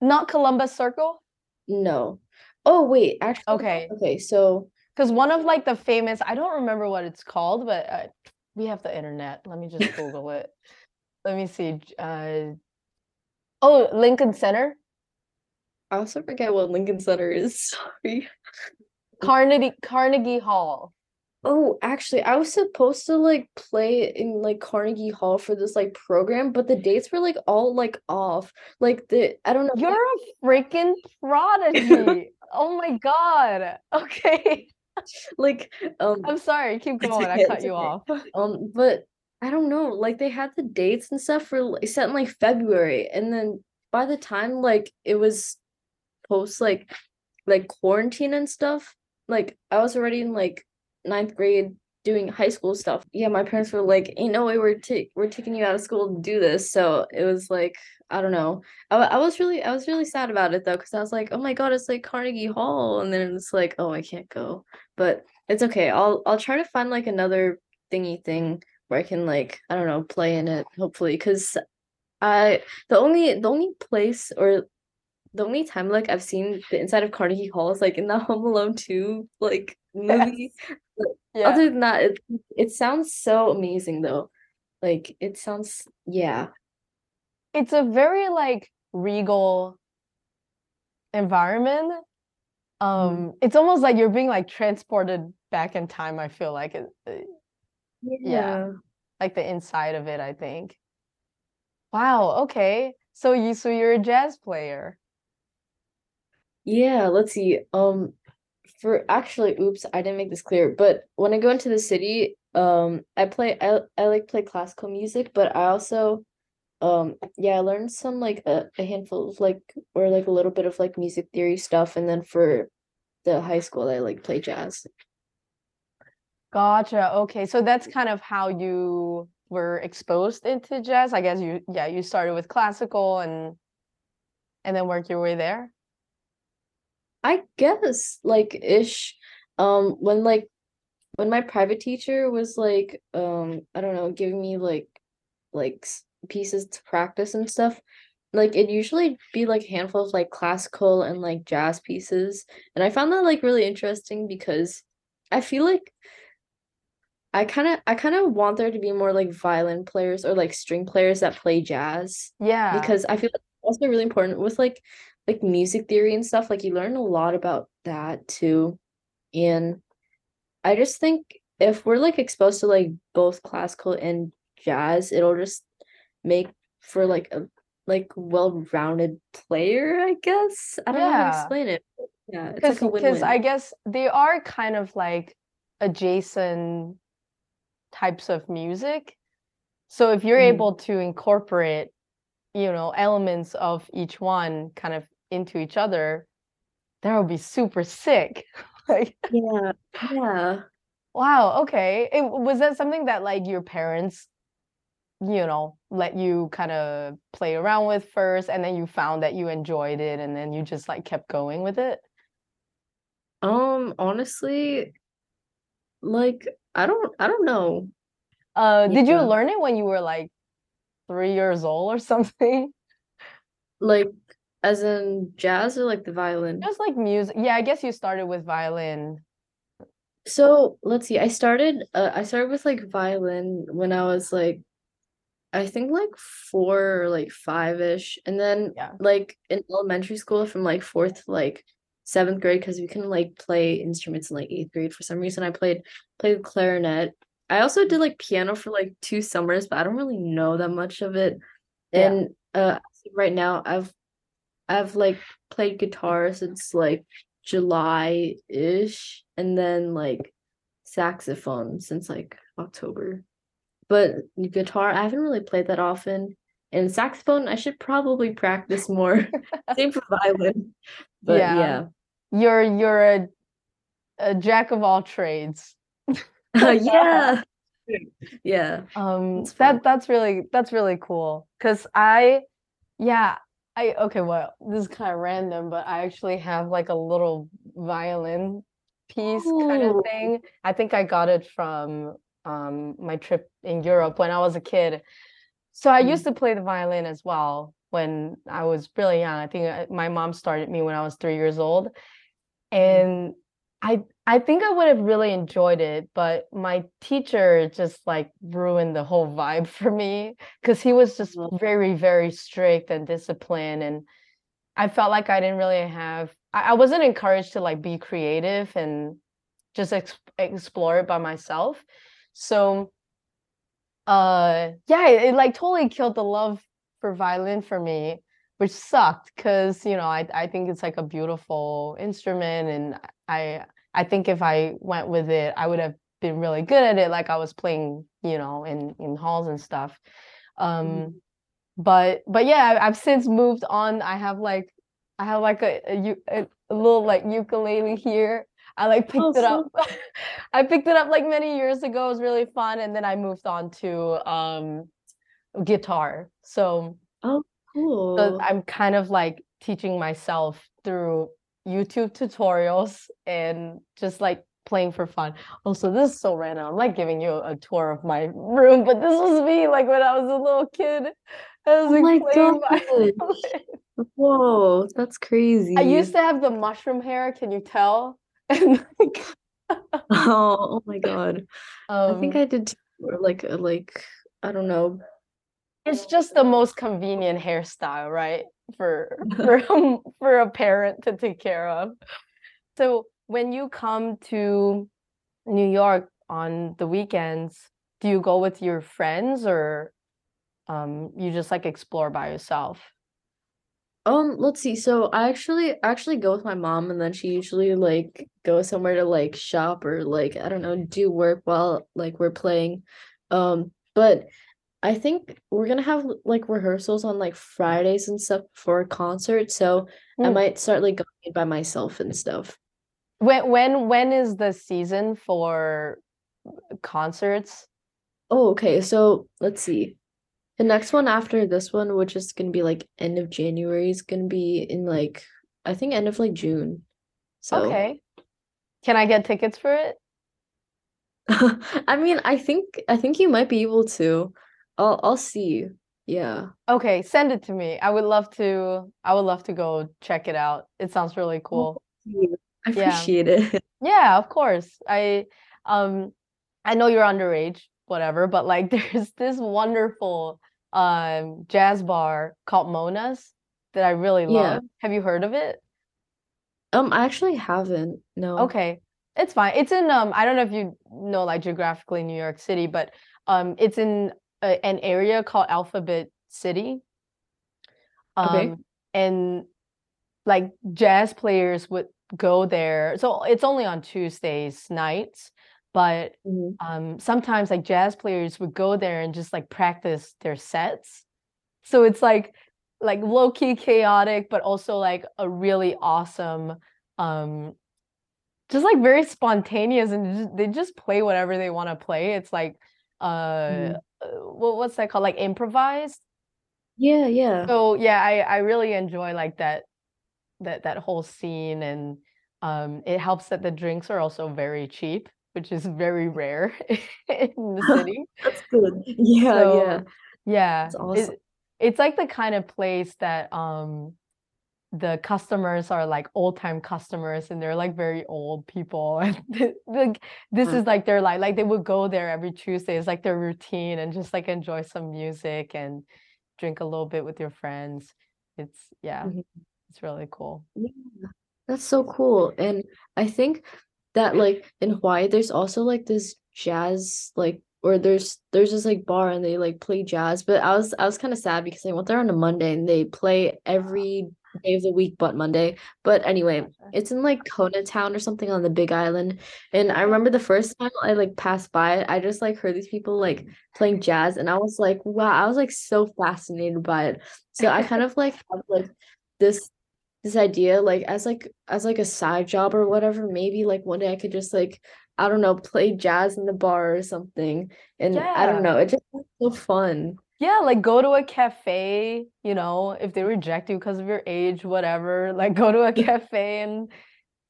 not Columbus Circle. No. Oh wait, actually. Okay. Okay, so Because one of like the famous, I don't remember what it's called, but uh, we have the internet. Let me just Google it. Let me see. Uh, oh, Lincoln Center, I also forget what Lincoln Center is. [LAUGHS] Sorry. Carnegie Carnegie Hall. Oh, actually, I was supposed to like play in like Carnegie Hall for this like program, but the dates were like all like off. Like the I don't know. You're a freaking prodigy. [LAUGHS] oh my god. [LAUGHS] Okay. like um I'm sorry. Keep going. I cut you okay. off. [LAUGHS] um but I don't know. Like they had the dates and stuff for like, set in like February, and then by the time like it was post like like quarantine and stuff, like I was already in like ninth grade doing high school stuff. Yeah, my parents were like, "Ain't no way we're ta- we're taking you out of school to do this." So it was like I don't know. I, I was really I was really sad about it though because I was like, "Oh my god, it's like Carnegie Hall," and then it's like, "Oh, I can't go." But it's okay. I'll I'll try to find like another thingy thing where I can like I don't know play in it hopefully because I the only the only place or the only time like I've seen the inside of Carnegie Hall is like in the [LAUGHS] Home Alone 2 like movie. Yeah. Other than that, it it sounds so amazing though. Like it sounds yeah. it's a very like regal environment. Um, it's almost like you're being like transported back in time. I feel like it, uh, Yeah. like the inside of it. I think. Wow. Okay. So you so you're a jazz player. Yeah, let's see. Um, for actually, oops, I didn't make this clear. But when I go into the city, um, I play I I like play classical music, but I also, um, yeah, I learned some like a, a handful of like or like a little bit of like music theory stuff, and then for the high school, I like play jazz. Gotcha. Okay. So that's kind of how you were exposed into jazz. I guess you yeah, you started with classical and and then work your way there. I guess like ish. Um, when like when my private teacher was like um I don't know, giving me like like pieces to practice and stuff, like it usually be like a handful of like classical and like jazz pieces. And I found that like really interesting because I feel like I kind of I kind of want there to be more like violin players or like string players that play jazz Yeah. because I feel like also really important with like like music theory and stuff. Like you learn a lot about that too. And I just think if we're like exposed to like both classical and jazz, it'll just make for like a like well-rounded player, I guess. I don't know how to Yeah. explain it. Yeah, it's because like because I guess they are kind of like adjacent types of music. So if you're Mhm. able to incorporate, you know, elements of each one kind of into each other, that would be super sick. [LAUGHS] Like, Yeah, yeah. wow, okay. It, was that something that like your parents, you know, let you kind of play around with first, and then you found that you enjoyed it, and then you just like kept going with it? Um, honestly, like I don't I don't know. Uh, did you learn it when you were like three years old or [LAUGHS] something? Like as in jazz or like the violin. Just like music. Yeah, I guess you started with violin. So let's see. I started uh, I started with like violin when I was like I think like four or like five-ish. And then Yeah. like in elementary school from like fourth to like seventh grade because we can like play instruments in like eighth grade for some reason. I played played clarinet. I also did like piano for like two summers, but I don't really know that much of it. Yeah. And uh right now I've I've like played guitar since like July-ish and then like saxophone since like October. But guitar, I haven't really played that often. And saxophone, I should probably practice more. [LAUGHS] Same for violin. But Yeah. yeah. You're you're a a jack of all trades. [LAUGHS] [LAUGHS] [LAUGHS] yeah. Yeah. Um, That's that that's really that's really cool. Cause I, yeah, I okay. Well, this is kind of random, but I actually have like a little violin piece kind of thing. I think I got it from um my trip in Europe when I was a kid. so I Mm. used to play the violin as well when I was really young. I think uh, my mom started me when I was three years old, and I I think I would have really enjoyed it, but my teacher just like ruined the whole vibe [LAUGHS] for me because he was just Oh. very very strict and disciplined, and I felt like I didn't really have I, I wasn't encouraged to like be creative and just ex- explore it by myself. So uh yeah it, it, like totally killed the love for violin for me which sucked because you know I, I think it's like a beautiful instrument and i i think if i went with it i would have been really good at it like i was playing you know in in halls and stuff um Mhm. but but yeah I, i've since moved on i have like i have like a a, a, little like ukulele here i like picked it up [LAUGHS] I picked it up like many years ago. It was really fun, and then I moved on to um guitar. So, Oh, so. I'm kind of like teaching myself through YouTube tutorials and just like playing for fun. Also, this is so random. I'm like giving you a tour of my room, but this was me like when I was a little kid. I was Oh my like playing [LAUGHS] gosh. violin. Whoa, that's crazy. I used to have the mushroom hair. Can you tell? [LAUGHS] And like, [LAUGHS] Oh, oh my God. I think um, I did like uh, like I don't know. it's just the most convenient hairstyle, right? For [LAUGHS] for a- for a parent to take care of. So when you come to New York on the weekends, do you go with your friends or um you just like explore by yourself? Um, let's see. So I actually actually go with my mom, and then she usually like goes somewhere to like shop or like I don't know, do work while like we're playing. Um, but I think we're gonna have like rehearsals on like Fridays and stuff for a concert, so I Hmm. might start like going by myself and stuff. When when when is the season for concerts? Oh, okay. So let's see. The next one after this one, which is gonna be like end of January, is gonna be in like I think end of like June. So Okay. Can I get tickets for it? [LAUGHS] I mean, I think I think you might be able to. I'll I'll see. You. Yeah. Okay, send it to me. I would love to I would love to go check it out. It sounds really cool. I Yeah. appreciate it. [LAUGHS] Yeah, of course. I um I know you're underage, whatever, but like [LAUGHS] there's this wonderful um jazz bar called Mona's that I really love. Yeah. love. Have you heard of it? Um, I actually haven't. No. Okay. It's fine. It's in um I don't know if you know like geographically New York City, but um it's in a, an area called Alphabet City. Okay. Um and like jazz players would go there. So it's only on Tuesdays nights, but Mhm. um sometimes like jazz players would go there and just like practice their sets. So it's like like low key chaotic, but also like a really awesome um just like very spontaneous and just, they just play whatever they want to play. It's like uh Mhm. What what's that called? Like improvised. Yeah, yeah. So yeah, I I really enjoy like that that that whole scene and um it helps that the drinks are also very cheap, which is very [LAUGHS] rare [LAUGHS] in the [LAUGHS] city. That's good. Yeah, yeah. So yeah, That's awesome. it, it's like the kind of place that um the customers are like old time customers and they're like very old people [LAUGHS] and like this Mm. is like their life like they would go there every Tuesday it's like their routine and just like enjoy some music and drink a little bit with your friends it's yeah Mhm. it's really cool Yeah, that's so cool. And I think that like in Hawaii, there's also like this jazz like or there's there's this like bar and they like play jazz. But I was I was kind of sad because I went there on a Monday and they play every day of the week but Monday. But anyway, it's in like Kona Town or something on the Big Island. And I remember the first time I like passed by it, I just like heard these people like playing jazz and I was like, wow, I was like so fascinated by it. So I kind of like have like this this idea like as like as like a side job or whatever maybe like one day I could just like I don't know play jazz in the bar or something and I don't know it just so fun yeah like go to a cafe you know if they reject you because of your age whatever [LAUGHS] like go to a cafe and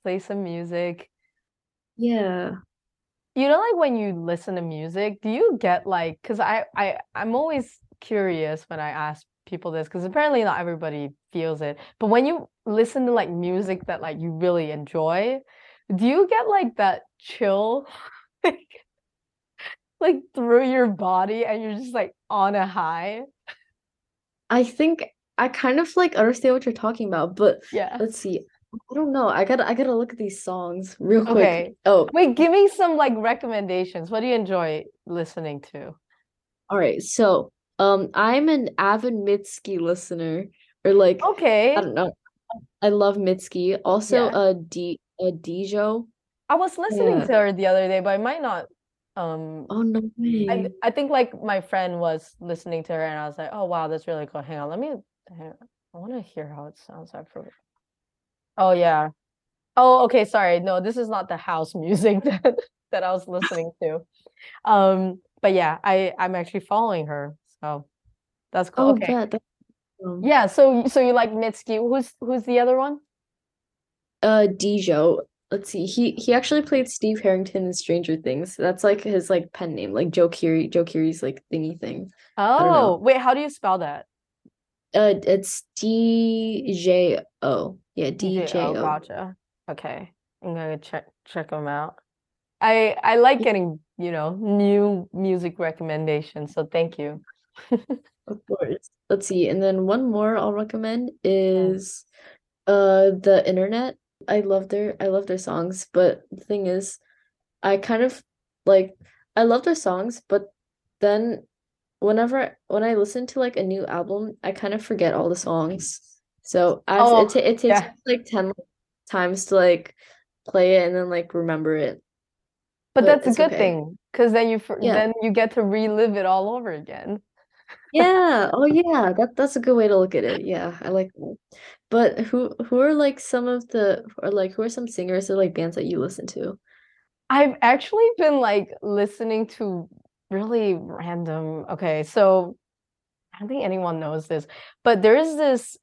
play some music. Yeah. You know, like when you listen to music, do you get like, because I, I, I'm always curious when I ask people this because apparently not everybody feels it. But when you listen to like music that like you really enjoy, do you get like that chill [LAUGHS] like, through your body and you're just like on a high? I think I kind of like understand what you're talking about, but Yeah. let's see. I don't know. I gotta I gotta look at these songs real quick. Okay. Oh, Wait, give me some like recommendations. What do you enjoy listening to? all right. So, um, I'm an avid Mitski listener, or like Okay. I don't know. I love Mitski. Also, Yeah. uh, D uh Dijo. I was listening Yeah. to her the other day, but I might not um Oh no I, way. I think like my friend was listening to her and I was like, oh wow, that's really cool. Hang on, let me on. I want to hear how it sounds. I forgot. Oh yeah. Oh, okay, sorry. No, this is not the house [LAUGHS] music that, that I was listening to. Um, but yeah, I I'm actually following her. So that's cool. Oh Okay. yeah, that's Yeah, so so you like Mitski. Who's who's the other one? uh Dijo. Let's see. He he actually played Steve Harrington in Stranger Things. That's like his like pen name, like Joe Keery, Joe Keery's like thingy thing. Oh, wait, how do you spell that? Uh, it's D J O. Yeah, D DJ. J Oh, O. gotcha. Okay. I'm gonna check check them out. I I like getting, you know, new music recommendations, so thank you. [LAUGHS] Of course. Let's see. And then one more I'll recommend is uh the internet. I love their I love their songs, but the thing is I kind of like I love their songs, but then whenever when I listen to like a new album, I kind of forget all the songs. So I Oh, it, ta- it takes yeah. like 10 times to like play it and then like remember it. But But that's a good okay. thing, because then you for, Yeah. then you get to relive it all over again. Yeah. Oh yeah. That that's a good way to look at it. Yeah, I like that. But who who are like some of the or like who are some singers or like bands that you listen to? I've actually been like listening to really random. Okay, so I don't think anyone knows this, but there's this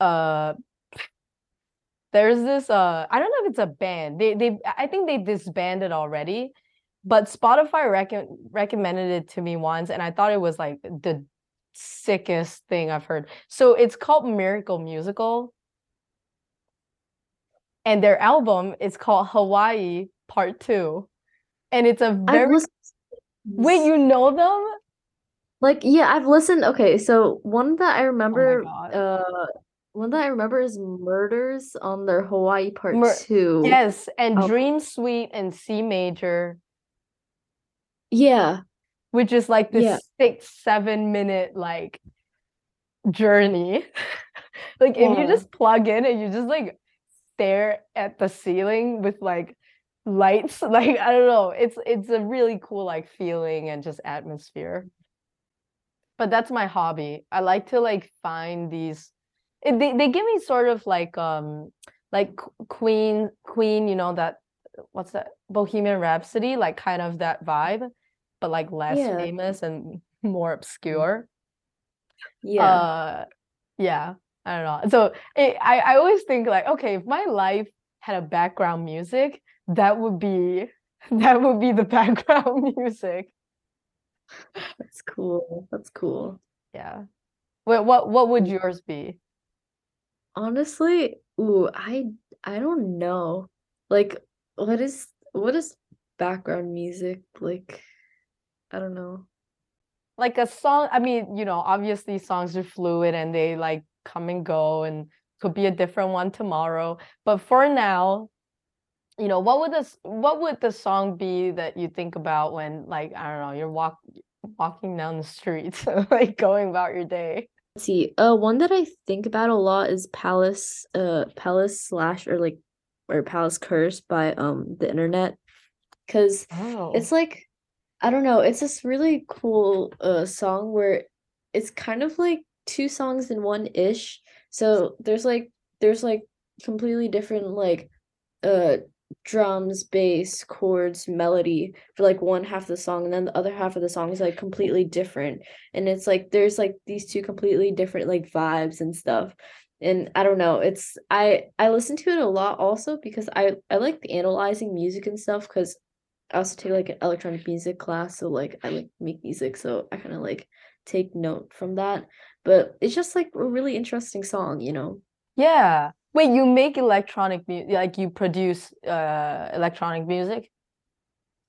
uh there's this uh I don't know if it's a band. They they I think they disbanded already, but Spotify rec recommended it to me once and I thought it was like the sickest thing I've heard. So it's called Miracle Musical. And their album is called Hawaii Part 2. And it's a very listened Wait, you know them? like yeah, I've listened. Okay, so one that I remember God. uh one that I remember is Murders on their Hawaii Part Mur- 2. Yes, and Oh. Dream Sweet and Sea Major, Yeah. Which is like this Yeah. six, seven minute like journey. [LAUGHS] Like if you just plug in and you just like stare at the ceiling with like lights, [LAUGHS] like I don't know, it's it's a really cool like feeling and just atmosphere. But that's my hobby. I like to like find these it, they they give me sort of like um like Queen Queen, you know that what's that Bohemian Rhapsody, like kind of that vibe, but like less Yeah. famous and [LAUGHS] more obscure. Yeah. Uh, yeah, I don't know. So it, I I always think like, okay, if my life had a background music, that would be [LAUGHS] that would be the [LAUGHS] background music. That's cool. That's cool. Yeah. Wait, what what would Mm. yours be? Honestly, ooh, I I don't know. Like what is what is background music like? I don't know. Like a song, I mean, you know, obviously songs are fluid and they like come and go and could be a different one tomorrow. But for now, you know, what would this what would the song be that you think about when like, I don't know, you're walk walking down the street, [LAUGHS] like going about your day? Let's see. Uh, one that I think about a lot is Palace, uh, Palace slash or like or Palace Curse by um the internet, because Oh. it's like I don't know. It's this really cool uh song where it's kind of like two songs in one ish. So there's like there's like completely different like uh drums, bass, chords, melody for like one half of the song, and then the other half of the song is like completely different. And it's like there's like these two completely different like vibes and stuff. And I don't know, it's I I listen to it a lot also because I I like analyzing music and stuff because I also take like an electronic music class, so like I like make music, so I kind of like take note from that. But it's just like a really interesting song, you know. Yeah. Wait, you make electronic music, like you produce uh electronic music?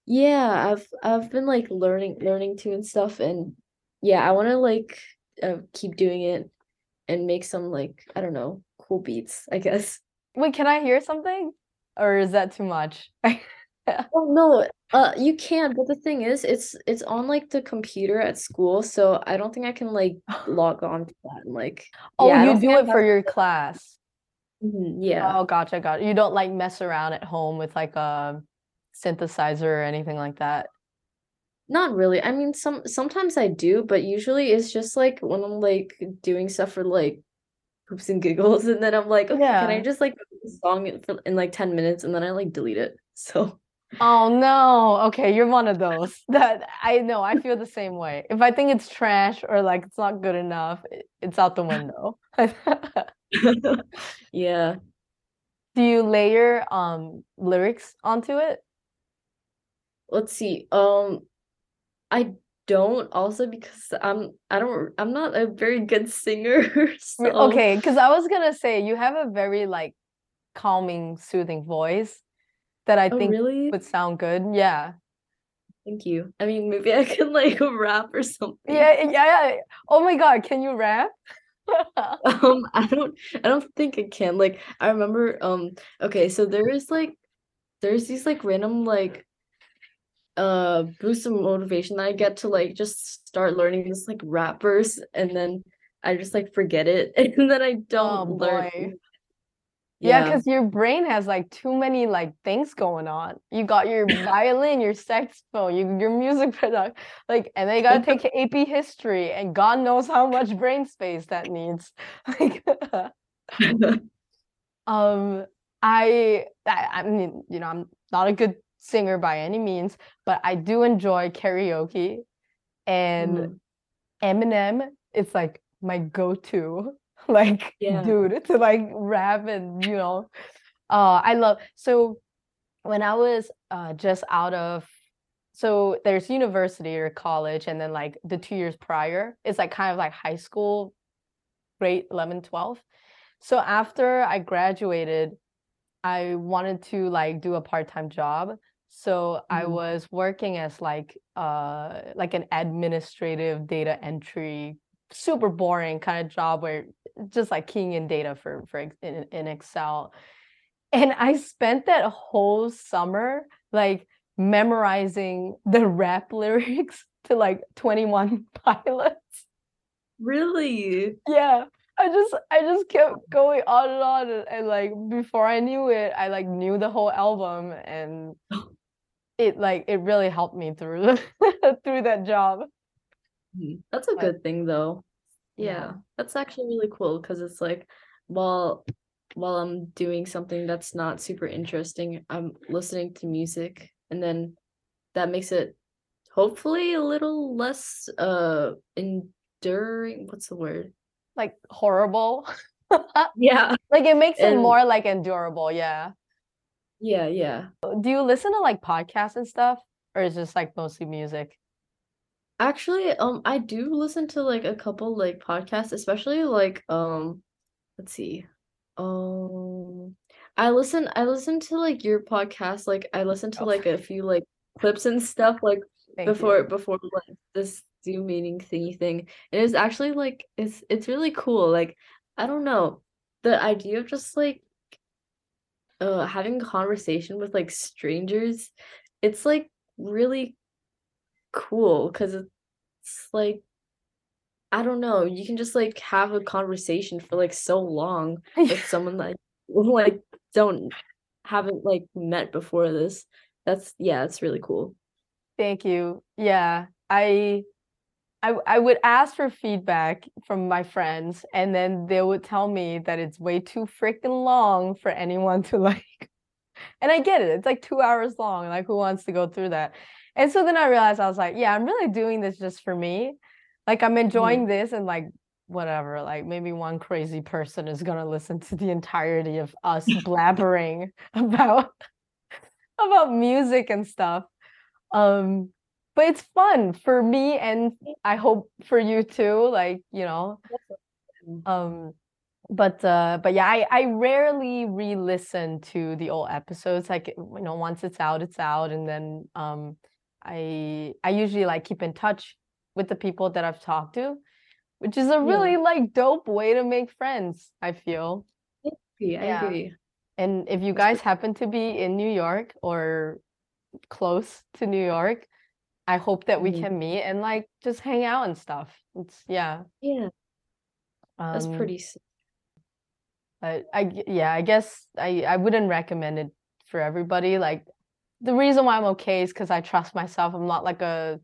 Yeah, I've I've been like learning learning to and stuff and yeah, I want to like uh, keep doing it and make some like I don't know, cool beats, I guess. Wait, can I hear something? Or is that too much? [LAUGHS] Oh no, uh you can, but the thing is it's it's on like the computer at school, so I don't think I can like [LAUGHS] log on to that and like Oh, yeah, you do it for your class. Mhm, yeah. Oh, gotcha, got You don't like mess around at home with like a synthesizer or anything like that. Not really. I mean, some sometimes I do, but usually it's just like when I'm like doing stuff for like poops and giggles, and then I'm like, okay, can I just like song in, for, in like 10 minutes, and then I like delete it. [LAUGHS] So, Oh no. Okay, you're one of those [LAUGHS] that I know. I feel the same way. If I think it's trash or like it's not good enough, it's out the window. [LAUGHS] yeah. Do you layer um lyrics onto it? Let's see. Um, I don't also because I'm I don't I'm not a very good singer, [LAUGHS] so Okay, because I was gonna say you have a very like calming, soothing voice that I oh think really? would sound good. Yeah. Thank you. I mean, maybe I can like [LAUGHS] rap or something. Yeah, yeah, yeah. Oh my God, can you rap? [LAUGHS] Um, I don't I don't think I can. Like I remember um okay, so there is like there's these like random like uh boosts of motivation that I get to like just start learning this like rap verse and then I just like forget it [LAUGHS] and then I Oh don't learn. Yeah, Yeah. because your brain has like too many like things going on. You got your violin, your saxophone, you, your music [LAUGHS] product, like, and then you gotta take [LAUGHS] AP history, and God knows how much brain space that needs. [LAUGHS] Like, um, I, I, I mean, you know, I'm not a good singer by any means, but I do enjoy karaoke, and Mhm. Eminem is like my go-to, [LAUGHS] like Yeah. dude to like rap and you know, uh, I love. So when I was uh just out of, so there's university or college, and then like the two years prior, it's like kind of like high school, grade 11, 12. So after I graduated, I wanted to like do a part-time job. So I Mhm. was working as like uh like an administrative data entry, super boring kind of job where eh, just like keying in data for for in, in Excel. And I spent that whole summer like memorizing the rap [LAUGHS] lyrics to like 21 [LAUGHS] Pilots. Really? Yeah. I just I just kept going on and on and, and like before I knew it, I like knew the whole album and [GASPS] it like it really helped me through [LAUGHS] through that job. Mhm. That's a But good thing though. yeah. Yeah, that's actually really cool because it's like while while I'm doing something that's not super interesting, I'm listening to music and then that makes it hopefully a little less uh enduring. What's the word? Like horrible. [LAUGHS] Yeah. Like it makes it And more like endurable, yeah. yeah, yeah. Do you listen to like podcasts and stuff? Or is just like mostly music? Actually, um, I do listen to like a couple like podcasts, especially like um, let's see. Um, I listen I listen to like your podcast, like I listen to Oh, like a few like clips and stuff like thank you. before before like this Zoom meeting thingy thing. And it's actually like it's it's really cool. Like I don't know, the idea of just like uh having a conversation with like strangers, it's like really cool because it's like I don't know, you can just like have a conversation for like so long [LAUGHS] with someone that you [LAUGHS] like don't haven't like met before this. That's yeah, it's really cool. Thank you. Yeah. I I I would ask for feedback from my friends and then they would tell me that it's way too freaking long for anyone to [LAUGHS] like and I get it. It's like 2 hours long. Like who wants to go through that? And so then I realized I was like, yeah, I'm really doing this just for me. Like I'm enjoying this and like whatever, like maybe one crazy person is going to listen to the entirety of us [LAUGHS] blabbering [LAUGHS] about about music and stuff. Um but it's fun for me and I hope for you too. Like, you know. Um but uh but yeah, I, I rarely re-listen to the old episodes. Like you know, once it's out, it's out. And then um I I usually like keep in touch with the people that I've talked to, which is a really Yeah. like dope way to make friends, I feel. Yeah, I agree. And if you guys happen to be in New York or close to New York, I hope that we Mhm. can meet and like just hang out and stuff. It's yeah. Yeah, that's Um, pretty sick. but I g- yeah, I guess I I wouldn't recommend it for everybody. Like the reason why I'm okay is because I trust myself. I'm not like a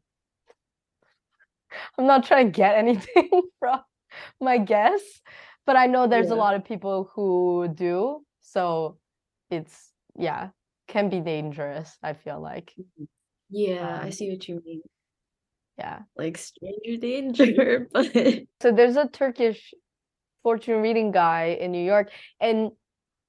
I'm not trying to get [LAUGHS] anything from my guests, but I know there's a lot of people who do. So it's yeah, can be dangerous, I feel like. Yeah, I Um, see what you mean. yeah. Like stranger danger, [LAUGHS] but So there's a Turkish fortune reading guy in New York, and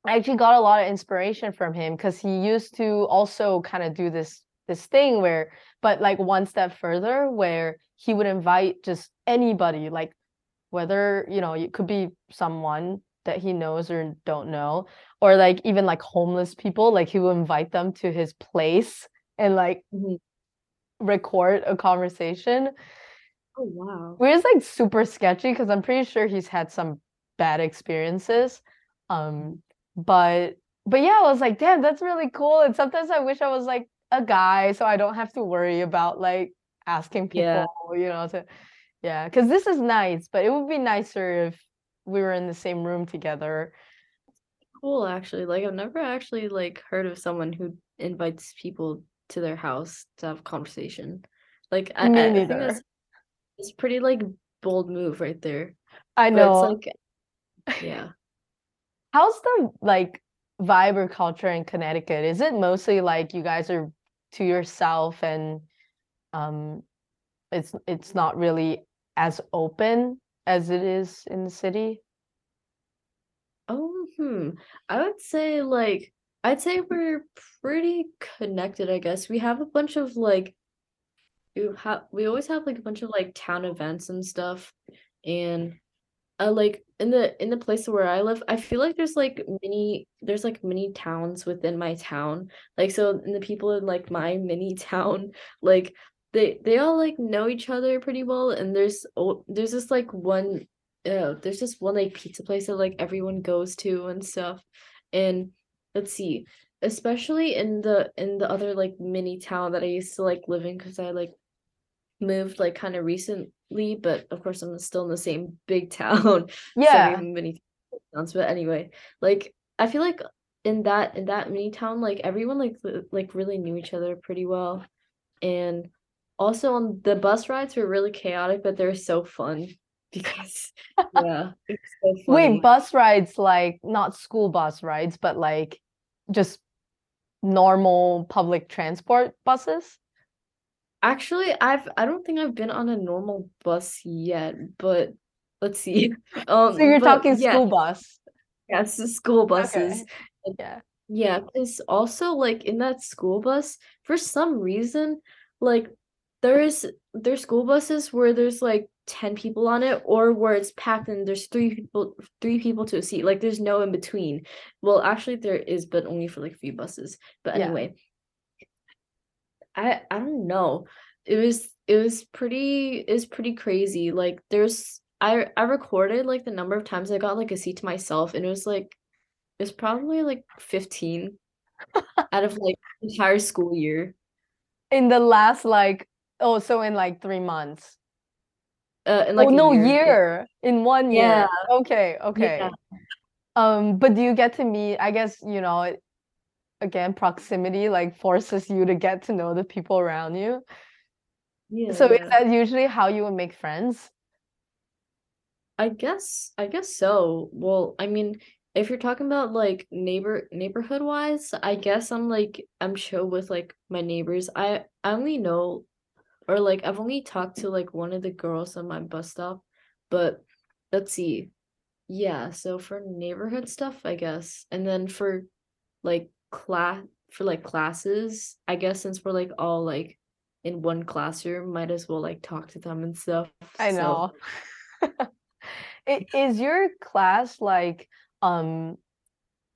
I actually got a lot of inspiration from him because he used to also kind of do this this thing where, but like one step further, where he would invite just anybody, like whether you know it could be someone that he knows or don't know, or like even like homeless people, like he would invite them to his place and like Mhm. record a conversation. oh wow. Which is like super sketchy because I'm pretty sure he's had some bad experiences. Um, but but yeah, I was like, damn, that's really cool. And sometimes I wish I was like a guy so I don't have to worry about like asking people, Yeah. you know, to yeah, because this is nice, but it would be nicer if we were in the same room together. Cool, actually. Like I've never actually like heard of someone who invites people to their house to have conversation. Like I, Me I, I think neither. that's it's pretty like bold move right there. I But know. it's like [LAUGHS] yeah. How's the like vibe or culture in Connecticut? Is it mostly like you guys are to yourself and um it's it's not really as open as it is in the city? Oh, hmm. I would say like I'd say we're pretty connected, I guess. We have a bunch of like we have we always have like a bunch of like town events and stuff. And uh like in the in the place where I live, I feel like there's like many there's like many towns within my town. Like so and the people in like my mini town, [LAUGHS] like they they all like know each other pretty well and there's oh there's this like one uh there's this one like pizza place that like everyone goes to and stuff. And let's see, especially in the in the other like mini town that I used to like live in because I like moved like kind of recently, but of course I'm still in the same big town. [LAUGHS] Yeah. have many towns. But anyway, like I feel like in that in that mini town, like everyone like like really knew each other pretty well. And also on the bus rides were really chaotic, but they're so fun [LAUGHS] because yeah, so. Wait, bus rides like not school bus rides, but like just normal public transport buses? Actually, I've I don't think I've been on a normal bus yet, but let's see. [LAUGHS] [LAUGHS] Um, So you're talking yeah, school bus. yeah, the school buses. Okay. Yeah. Yeah, because also like in that school bus, for some reason, like there's there's school buses where there's like 10 people on it or where it's packed and there's three people three people to a seat. Like there's no in between. Well, actually there is, but only for like a few buses. But Yeah. I I don't know. It was it was pretty it was pretty crazy. Like there's I I recorded like the number of times I got like a seat to myself and it was like it was probably like 15 [LAUGHS] out of like entire school year. In the last like oh, so in like three months. Uh in like oh no, year. yeah. year. In one year. Yeah. Okay, okay. Yeah. Um, but do you get to meet, I guess, you know, again, proximity like forces you to get to know the people around you. Yeah. So is that usually how you would make friends? I guess I guess so. Well, I mean, if you're talking about like neighbor neighborhood wise, I guess I'm like I'm chill with like my neighbors. I I only know or like I've only talked to like one of the girls on my bus stop, but let's see. Yeah, so for neighborhood stuff, I guess. And then for like class for like classes, I guess since we're like all like in one classroom, might as well like talk to them and stuff. I know. [LAUGHS] Is your class like um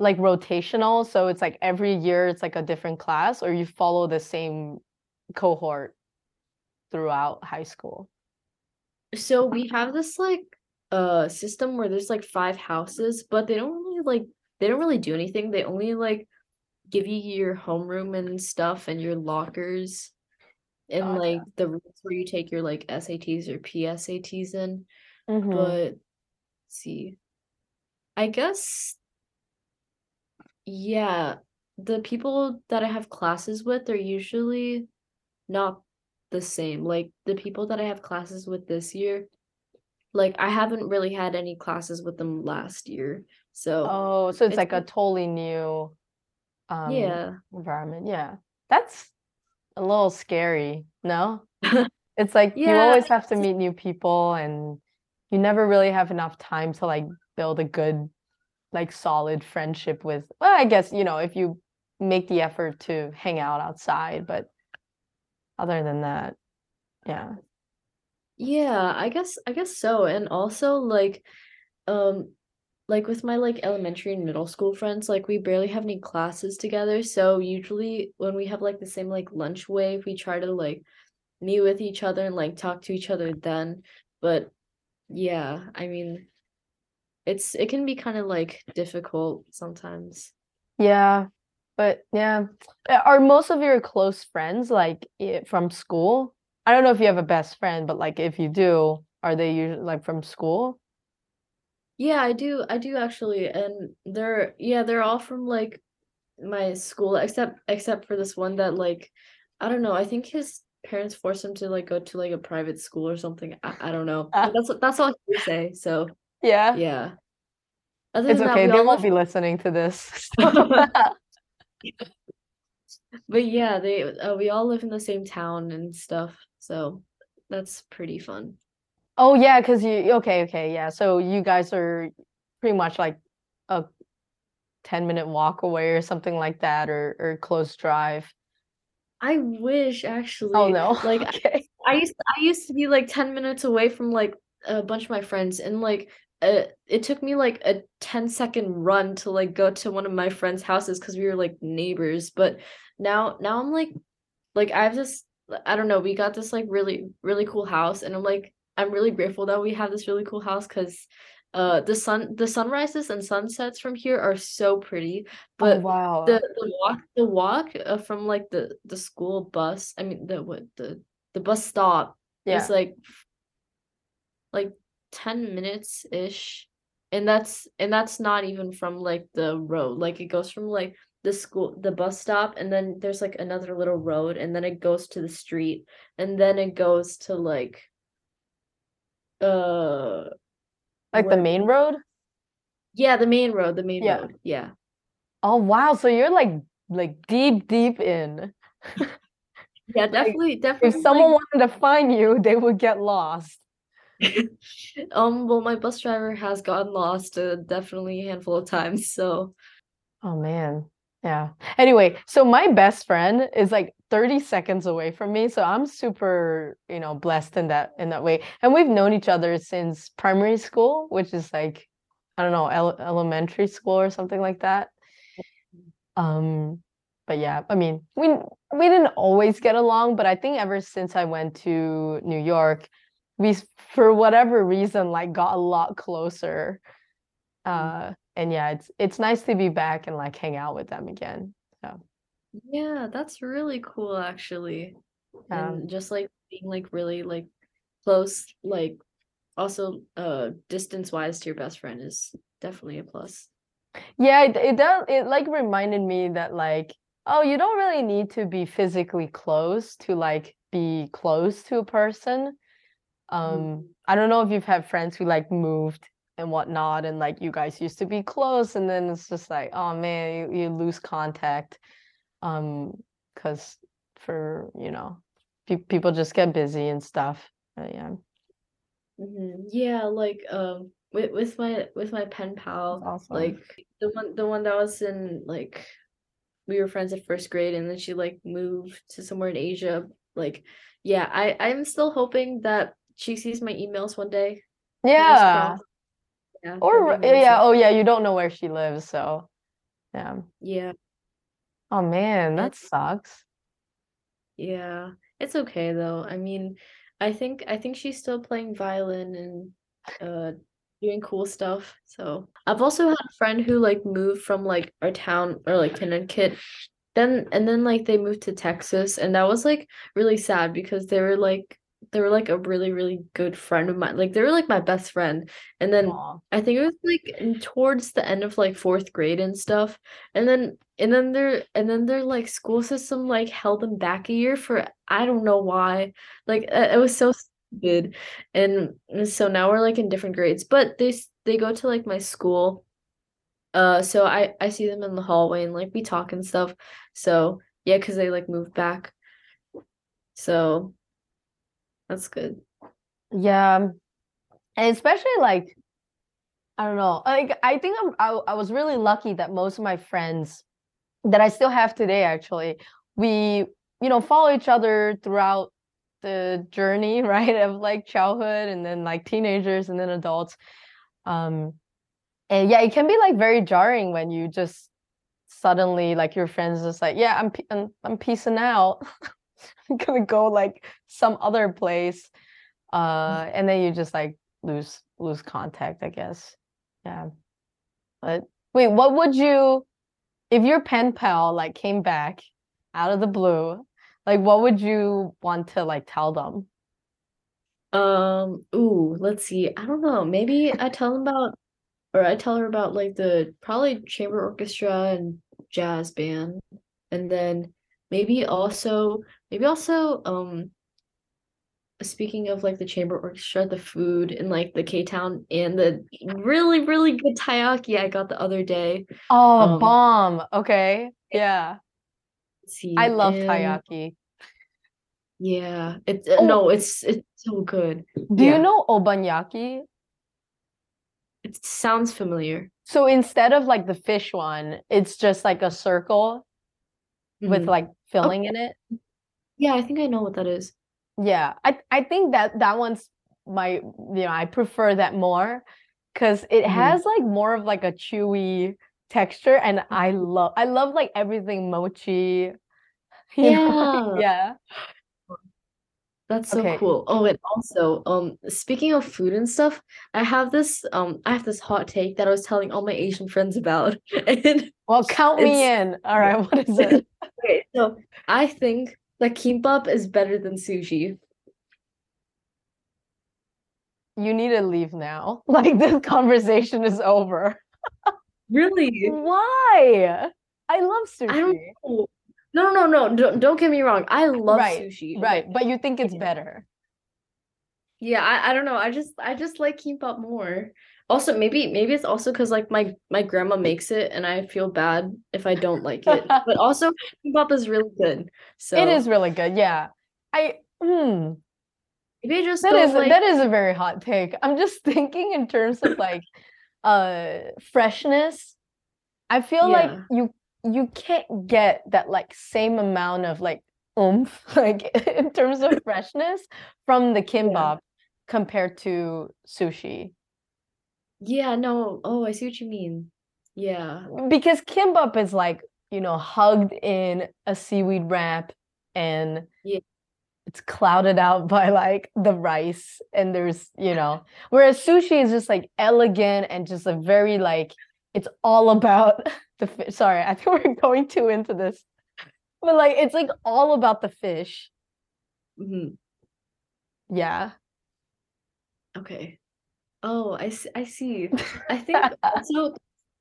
like rotational? So it's like every year it's like a different class, or you follow the same cohort throughout high school? so we have this like uh system where there's like five houses, but they don't really like they don't really do anything. They only like give you your homeroom and stuff and your lockers and Gotcha. like the rooms where you take your like SATs or PSATs in. Mhm. But let's see. I guess yeah, the people that I have classes with are usually not the same. Like the people that I have classes with this year, like I haven't really had any classes with them last year. So Oh, so it's it's like a been- totally new um yeah. environment. Yeah. That's a little scary, no? [LAUGHS] It's like you always have to meet new people and you never really have enough time to like build a good like solid friendship with well, I guess, you know, if you make the effort to hang out outside, but other than that, yeah. Yeah, I guess I guess so. And also like um like with my like elementary and middle school friends, like we barely have any classes together. So usually when we have like the same like lunch wave, we try to like meet with each other and like talk to each other then. But yeah, I mean it's it can be kind of like difficult sometimes. Yeah. But yeah. Are most of your close friends like from school? I don't know if you have a best friend, but like if you do, are they usually like from school? Yeah, I do. I do actually. And they're yeah, they're all from like my school except except for this one that like I don't know. I think his parents forced him to like go to like a private school or something. I, I don't know. But that's that's all he would say. So Yeah. yeah. Other It's than that, okay. They won't be listening to this. [LAUGHS] [LAUGHS] but yeah, they uh, we all live in the same town and stuff. So that's pretty fun. Oh yeah, because you okay, okay, yeah. So you guys are pretty much like a 10 minute walk away or something like that, or or close drive. I wish actually. Oh no. [LAUGHS] Like I- Okay. I used I used to be like 10 minutes away from like a bunch of my friends and like uh, it took me like a 10 second run to like go to one of my friends' houses because we were like neighbors. But now now I'm like like I have this I don't know, we got this like really really cool house and I'm like I'm really grateful that we have this really cool house because uh the sun the sunrises and sunsets from here are so pretty. Oh But wow. the the walk the walk uh, from like the the school bus i mean the what the the bus stop Yeah. is like like 10 minutes ish and that's and that's not even from like the road like it goes from like the school the bus stop and then there's like another little road and then it goes to the street and then it goes to like uh Like the main road? yeah the main road the main Yeah. road yeah Oh wow. So you're like like deep, deep in. yeah [LAUGHS] definitely definitely If someone wanted to find you, they would get lost. [LAUGHS] um, well, my bus driver has gotten lost uh, definitely a handful of times, so Oh man. Yeah. Anyway, so my best friend is like 30 seconds away from me, so I'm super, you know, blessed in that in that way. And we've known each other since primary school, which is like I don't know, ele elementary school or something like that. Um, but yeah, I mean, we we didn't always get along, but I think ever since I went to New York, we for whatever reason like got a lot closer. Uh, and yeah, it's it's nice to be back and like hang out with them again. So yeah, that's really cool actually. um, And just like being like really like close, like also uh distance wise to your best friend is definitely a plus. yeah, it, it does it like reminded me that like oh, you don't really need to be physically close to like be close to a person. Um, I don't know if you've had friends who like moved and whatnot, and like you guys used to be close, and then it's just like, oh man, you, you lose contact. Um, because for you know, pe people just get busy and stuff. But yeah, Mhm. Yeah, like um with with my with my pen pal, awesome. like the one the one that was in like we were friends at first grade and then she like moved to somewhere in Asia like yeah, I I'm still hoping that she sees my emails one day. Yeah. Yeah. Or that'd be amazing. yeah, oh yeah, you don't know where she lives, so yeah. Yeah. Oh man, that sucks. Yeah. It's okay though. I mean, I think I think she's still playing violin and uh doing cool stuff. So I've also had a friend who like moved from like our town or like Connecticut. Then and then like they moved to Texas and that was like really sad because they were like they were like a really really good friend of mine. Like they were like my best friend. And then Aw. I think it was like towards the end of like fourth grade and stuff. And then and then their and then their like school system like held them back a year for I don't know why. Like it was so stupid. And and so now we're like in different grades, but they they go to like my school. Uh so I I see them in the hallway and like we talk and stuff. So yeah, because they like moved back. So that's good. Yeah. And especially like I don't know. Like I think I'm I, I was really lucky that most of my friends that I still have today actually, we you know follow each other throughout the journey, [LAUGHS] right? Of like childhood and then like teenagers and then adults. Um and yeah, it can be like very jarring when you just suddenly like your friends just like, yeah, I'm I'm, I'm peacing out. [LAUGHS] [LAUGHS] I'm gonna go like some other place. Uh and then you just like lose lose contact, I guess. Yeah. But wait, what would you if your pen pal like came back out of the blue, like what would you want to like tell them? Um, ooh, let's see. I don't know. Maybe I tell them about, or I tell her about like the probably chamber orchestra and jazz band, and then maybe also, maybe also, um, speaking of like the chamber orchestra, the food in like the K-Town and the really, really good taiyaki I got the other day. Oh, Um, bomb. Okay. Yeah. See, I love and taiyaki. yeah, it's uh, Oh. no, it's it's so good. Do Yeah. you know obanyaki? It sounds familiar. So instead of like the fish one, it's just like a circle with Mhm. like filling in it. Yeah, I think I know what that is. Yeah, I I think that that one's my you know I prefer that more because it Mhm. has like more of like a chewy texture, and I love I love like everything mochi. [LAUGHS] yeah, know? Yeah. That's so Okay. cool. Oh, and also, um, speaking of food and stuff, I have this um I have this hot take that I was telling all my Asian friends about. [LAUGHS] And Well, count me in. All right, what is it? [LAUGHS] okay, so I think that kimbap is better than sushi. You need to leave now. [LAUGHS] Like this conversation is over. Really? Why? I love I don't sushi. know. No, no, no, no, don't don't get me wrong. I love Right, sushi. Right, but you think it's better. Yeah, I, I don't know. I just I just like kimbap more. Also, maybe maybe it's also because like my my grandma makes it and I feel bad if I don't like it. [LAUGHS] But also kimbap is really good. So It is really good. Yeah. I hmm. maybe I just That is like that is a very hot take. I'm just [LAUGHS] thinking in terms of like uh freshness. I feel like you you can't get that like same amount of like oomph [LAUGHS] like in terms of freshness from the kimbap compared to sushi. Yeah, no. Oh, I see what you mean. Yeah. Because kimbap is like, you know, hugged in a seaweed wrap and Yeah. it's clouded out [LAUGHS] by like the rice and there's, you know, whereas sushi is just like elegant and just a very like it's all about [LAUGHS] the fish. Sorry, I think we're going too into this. But like it's like all about the fish. hmm Yeah. Okay. Oh, I see. I see. [LAUGHS] I think so.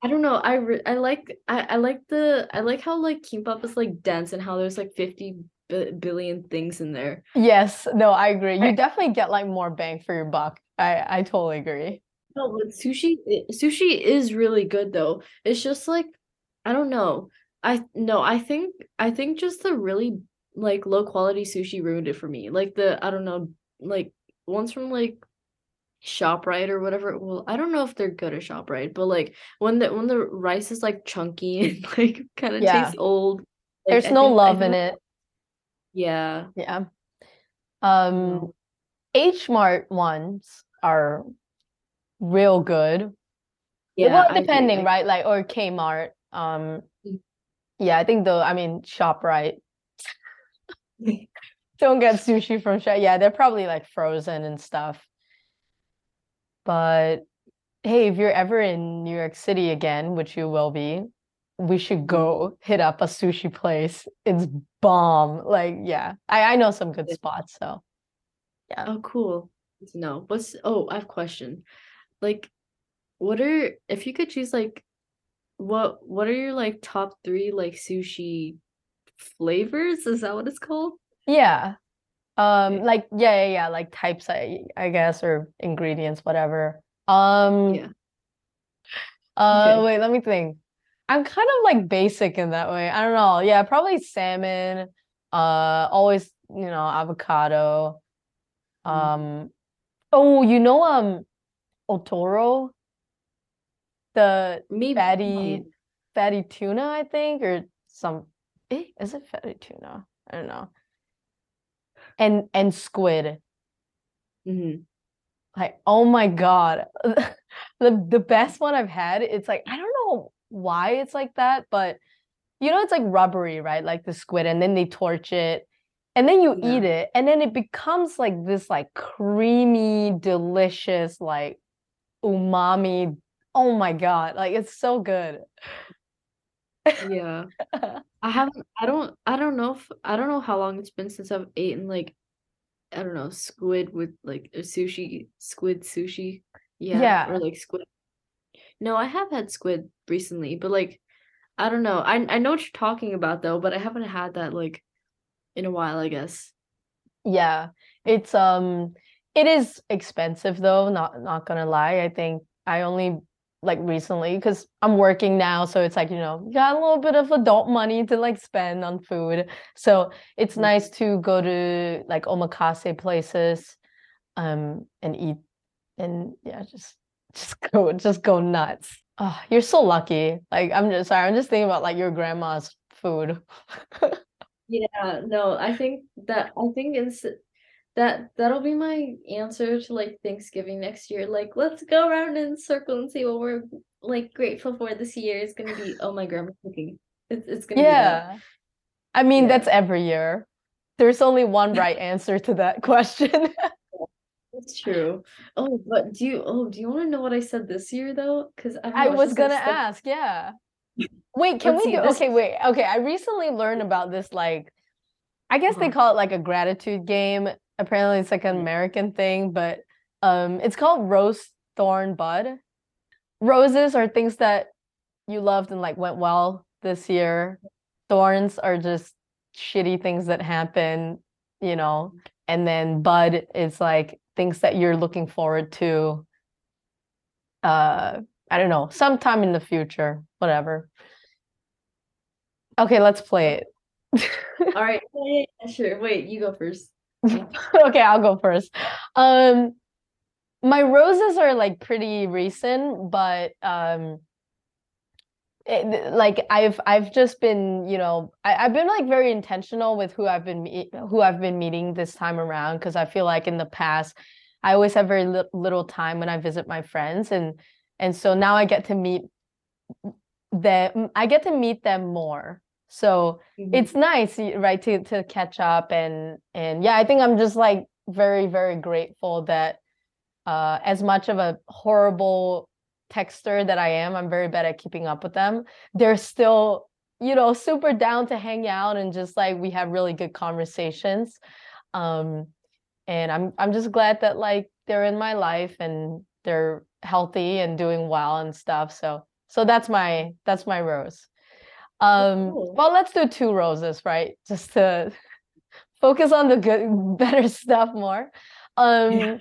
I don't know. I re I like I I like the I like how like kimbap is like dense and how there's like 50 bi billion things in there. Yes, no, I agree. You definitely get like more bang for your buck. I I totally agree. No, but sushi sushi is really good though. It's just like I don't know. I no, I think I think just the really like low quality sushi ruined it for me. Like the I don't know, like ones from like ShopRite or whatever. Well, I don't know if they're good at ShopRite, but like when the when the rice is like chunky [LAUGHS] and like kind of Yeah. tastes old. like, There's I no think- love in it. Yeah. Yeah. Um. H Mart ones are real good. Yeah, well, depending, right? Like or Kmart. Um, Mm. yeah, I think though. I mean, Shoprite. [LAUGHS] Don't get sushi from Shop. Yeah, they're probably like frozen and stuff. But hey, if you're ever in New York City again, which you will be, we should go hit up a sushi place. It's bomb. Like, yeah, I, I know some good spots. So yeah. Oh, cool. Know. What's oh, I have a question. Like, what are if you could choose like what what are your like top three like sushi flavors? Is that what it's called? yeah. Um, Okay. like yeah, yeah, yeah, like types, I I guess, or ingredients, whatever. Um, Yeah. uh, Okay. wait, let me think. I'm kind of like basic in that way. I don't know. Yeah, probably salmon. Uh, always, you know, avocado. Mm. Um, oh, you know, um, Otoro, the Maybe fatty, fatty tuna, I think, or some. Eh, is it fatty tuna? I don't know. And and squid. hmm Like, oh my God. [LAUGHS] The the best one I've had, it's like, I don't know why it's like that, but you know, it's like rubbery, right? Like the squid, and then they torch it, and then you Yeah. eat it, and then it becomes like this like creamy, delicious, like umami. Oh my God. Like it's so good. Yeah. [LAUGHS] I haven't I don't I don't know if I don't know how long it's been since I've eaten like I don't know, squid with like a sushi, squid sushi. Yeah, Yeah. or like squid. No, I have had squid recently, but like I don't know. I I know what you're talking about though, but I haven't had that like in a while, I guess. Yeah, it's um it is expensive though, not not gonna lie. I think I only like recently because I'm working now, so it's like, you know, got a little bit of adult money to like spend on food. So it's Mm. nice to go to like omakase places um and eat and yeah, just [LAUGHS] just go just go nuts. Oh, you're so lucky. Like I'm just sorry, I'm just thinking about like your grandma's food. [LAUGHS] Yeah, no, I think that I think it's that that'll be my answer to like Thanksgiving next year. Like, let's go around in circle and see what we're like grateful for this year. It's gonna be oh my grandma's cooking. It's it's gonna be. Yeah. I mean, Yeah. that's every year. There's only one [LAUGHS] right answer to that question. [LAUGHS] That's true. Oh, but do you oh do you want to know what I said this year though? Because I I was gonna stuff- ask, yeah. [LAUGHS] Wait, can Let's we do okay, wait. Okay, I recently learned about this like I guess they Uh-huh. call it like a gratitude game. Apparently it's like an Mm. American thing, but um it's called Rose Thorn Bud. Roses are things that you loved and like went well this year. Thorns are just shitty things that happen, you know. And then bud is like things that you're looking forward to. Uh, I don't know, sometime in the future, whatever. Okay, let's play it. [LAUGHS] All right, yeah, yeah, sure. Wait, you go first. [LAUGHS] Okay, I'll go first. Um, my roses are like pretty recent, but um, it, like I've I've just been, you know, I, I've been like very intentional with who I've been meet, who I've been meeting this time around because I feel like in the past I always have very li little time when I visit my friends and and so now I get to meet them I get to meet them more. So Mhm. it's nice right to to catch up and and yeah i think i'm just like very very grateful that uh as much of a horrible texter that i am i'm very bad at keeping up with them they're still you know super down to hang out and just like we have really good conversations um and i'm i'm just glad that like they're in my life and they're healthy and doing well and stuff so so that's my that's my rose um, cool. well, let's do two roses, right? Just to focus on the good, [LAUGHS] better stuff more. Um,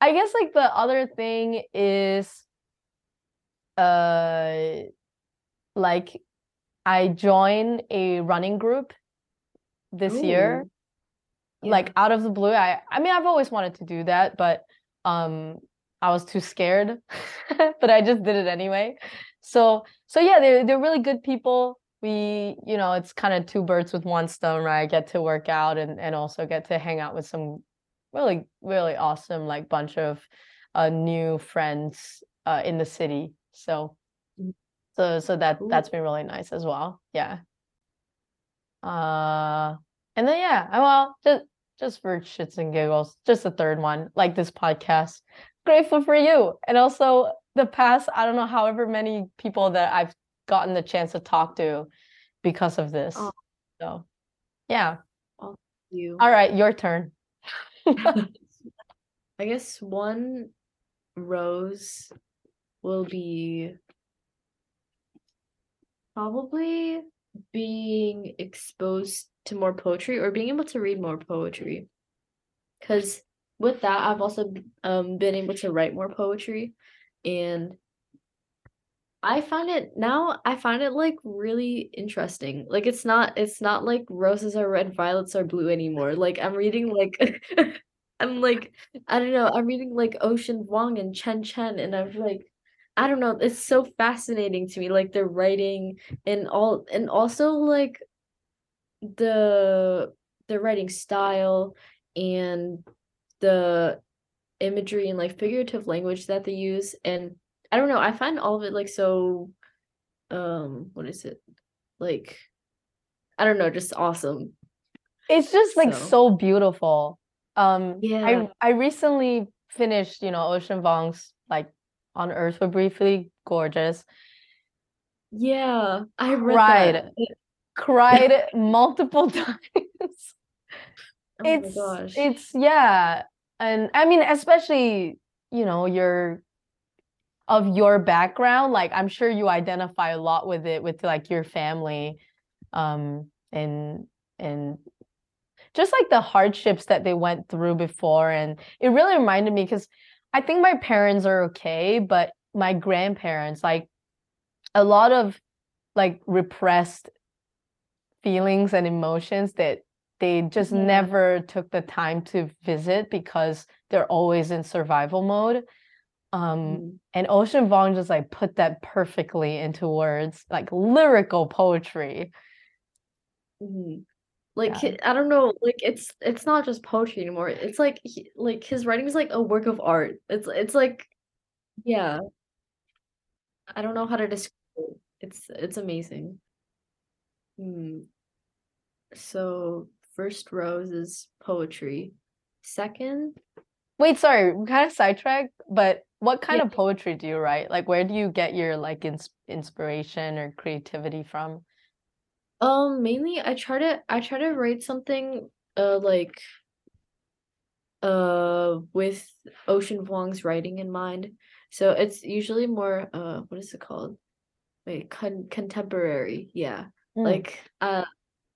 I guess like the other thing is, uh, like I joined a running group this year, Ooh, like out of the blue. I, I mean, I've always wanted to do that, but um, I was too scared, [LAUGHS] but I just did it anyway. So, so yeah, they're they're really good people. we, you know, it's kind of two birds with one stone, right? I get to work out and and also get to hang out with some really really awesome like bunch of uh new friends uh in the city. So Mm. so so that Cool. that's been really nice as well. Yeah. Uh and then yeah, well, just just for shits and giggles, just a third one, like this podcast. Grateful for you. And also the past, I don't know, however many people that I've gotten the chance to talk to because of this. Oh. So yeah. You. All right, your turn. [LAUGHS] [LAUGHS] I guess one rose will be probably being exposed to more poetry or being able to read more poetry. Because with that, I've also um been able to write more poetry, and I find it now. I find it like really interesting. Like it's not. It's not like roses are red, violets are blue anymore. Like I'm reading like. [LAUGHS] I'm like I don't know. I'm reading like Ocean Vuong and Chen Chen, and I'm like, I don't know. It's so fascinating to me, like the writing and all, and also like the the writing style and the imagery and like figurative language that they use. And I don't know. I find all of it like so. Um, what is it? Like, I don't know. Just awesome. It's just like So- so beautiful. Um Yeah. I I recently finished, you know, Ocean Vuong's like On Earth We're Briefly Gorgeous. Yeah, I read Cried. that. Cried multiple [LAUGHS] times. Oh my it's it's yeah and i mean especially you know your of your background like i'm sure you identify a lot with it with like your family um and and just like the hardships that they went through before. And it really reminded me because i think my parents are okay but my grandparents like a lot of like repressed feelings and emotions that they just Yeah. never took the time to visit because they're always in survival mode. Um, Mm. and Ocean Vuong just like put that perfectly into words, like lyrical poetry. Mhm. Like Yeah. I don't know, like it's it's not just poetry anymore. It's like he, like his writing is like a work of art. It's it's like yeah. I don't know how to describe it. It's it's amazing. Hmm. So first rose is poetry. Second, Wait, sorry, we kind of sidetracked, but what kind Yeah. of poetry do you write? Like, where do you get your like ins inspiration or creativity from? um, mainly I try to I try to write something uh like uh with Ocean Vuong's writing in mind. So it's usually more uh what is it called? Wait, con contemporary. Yeah. Mm. Like uh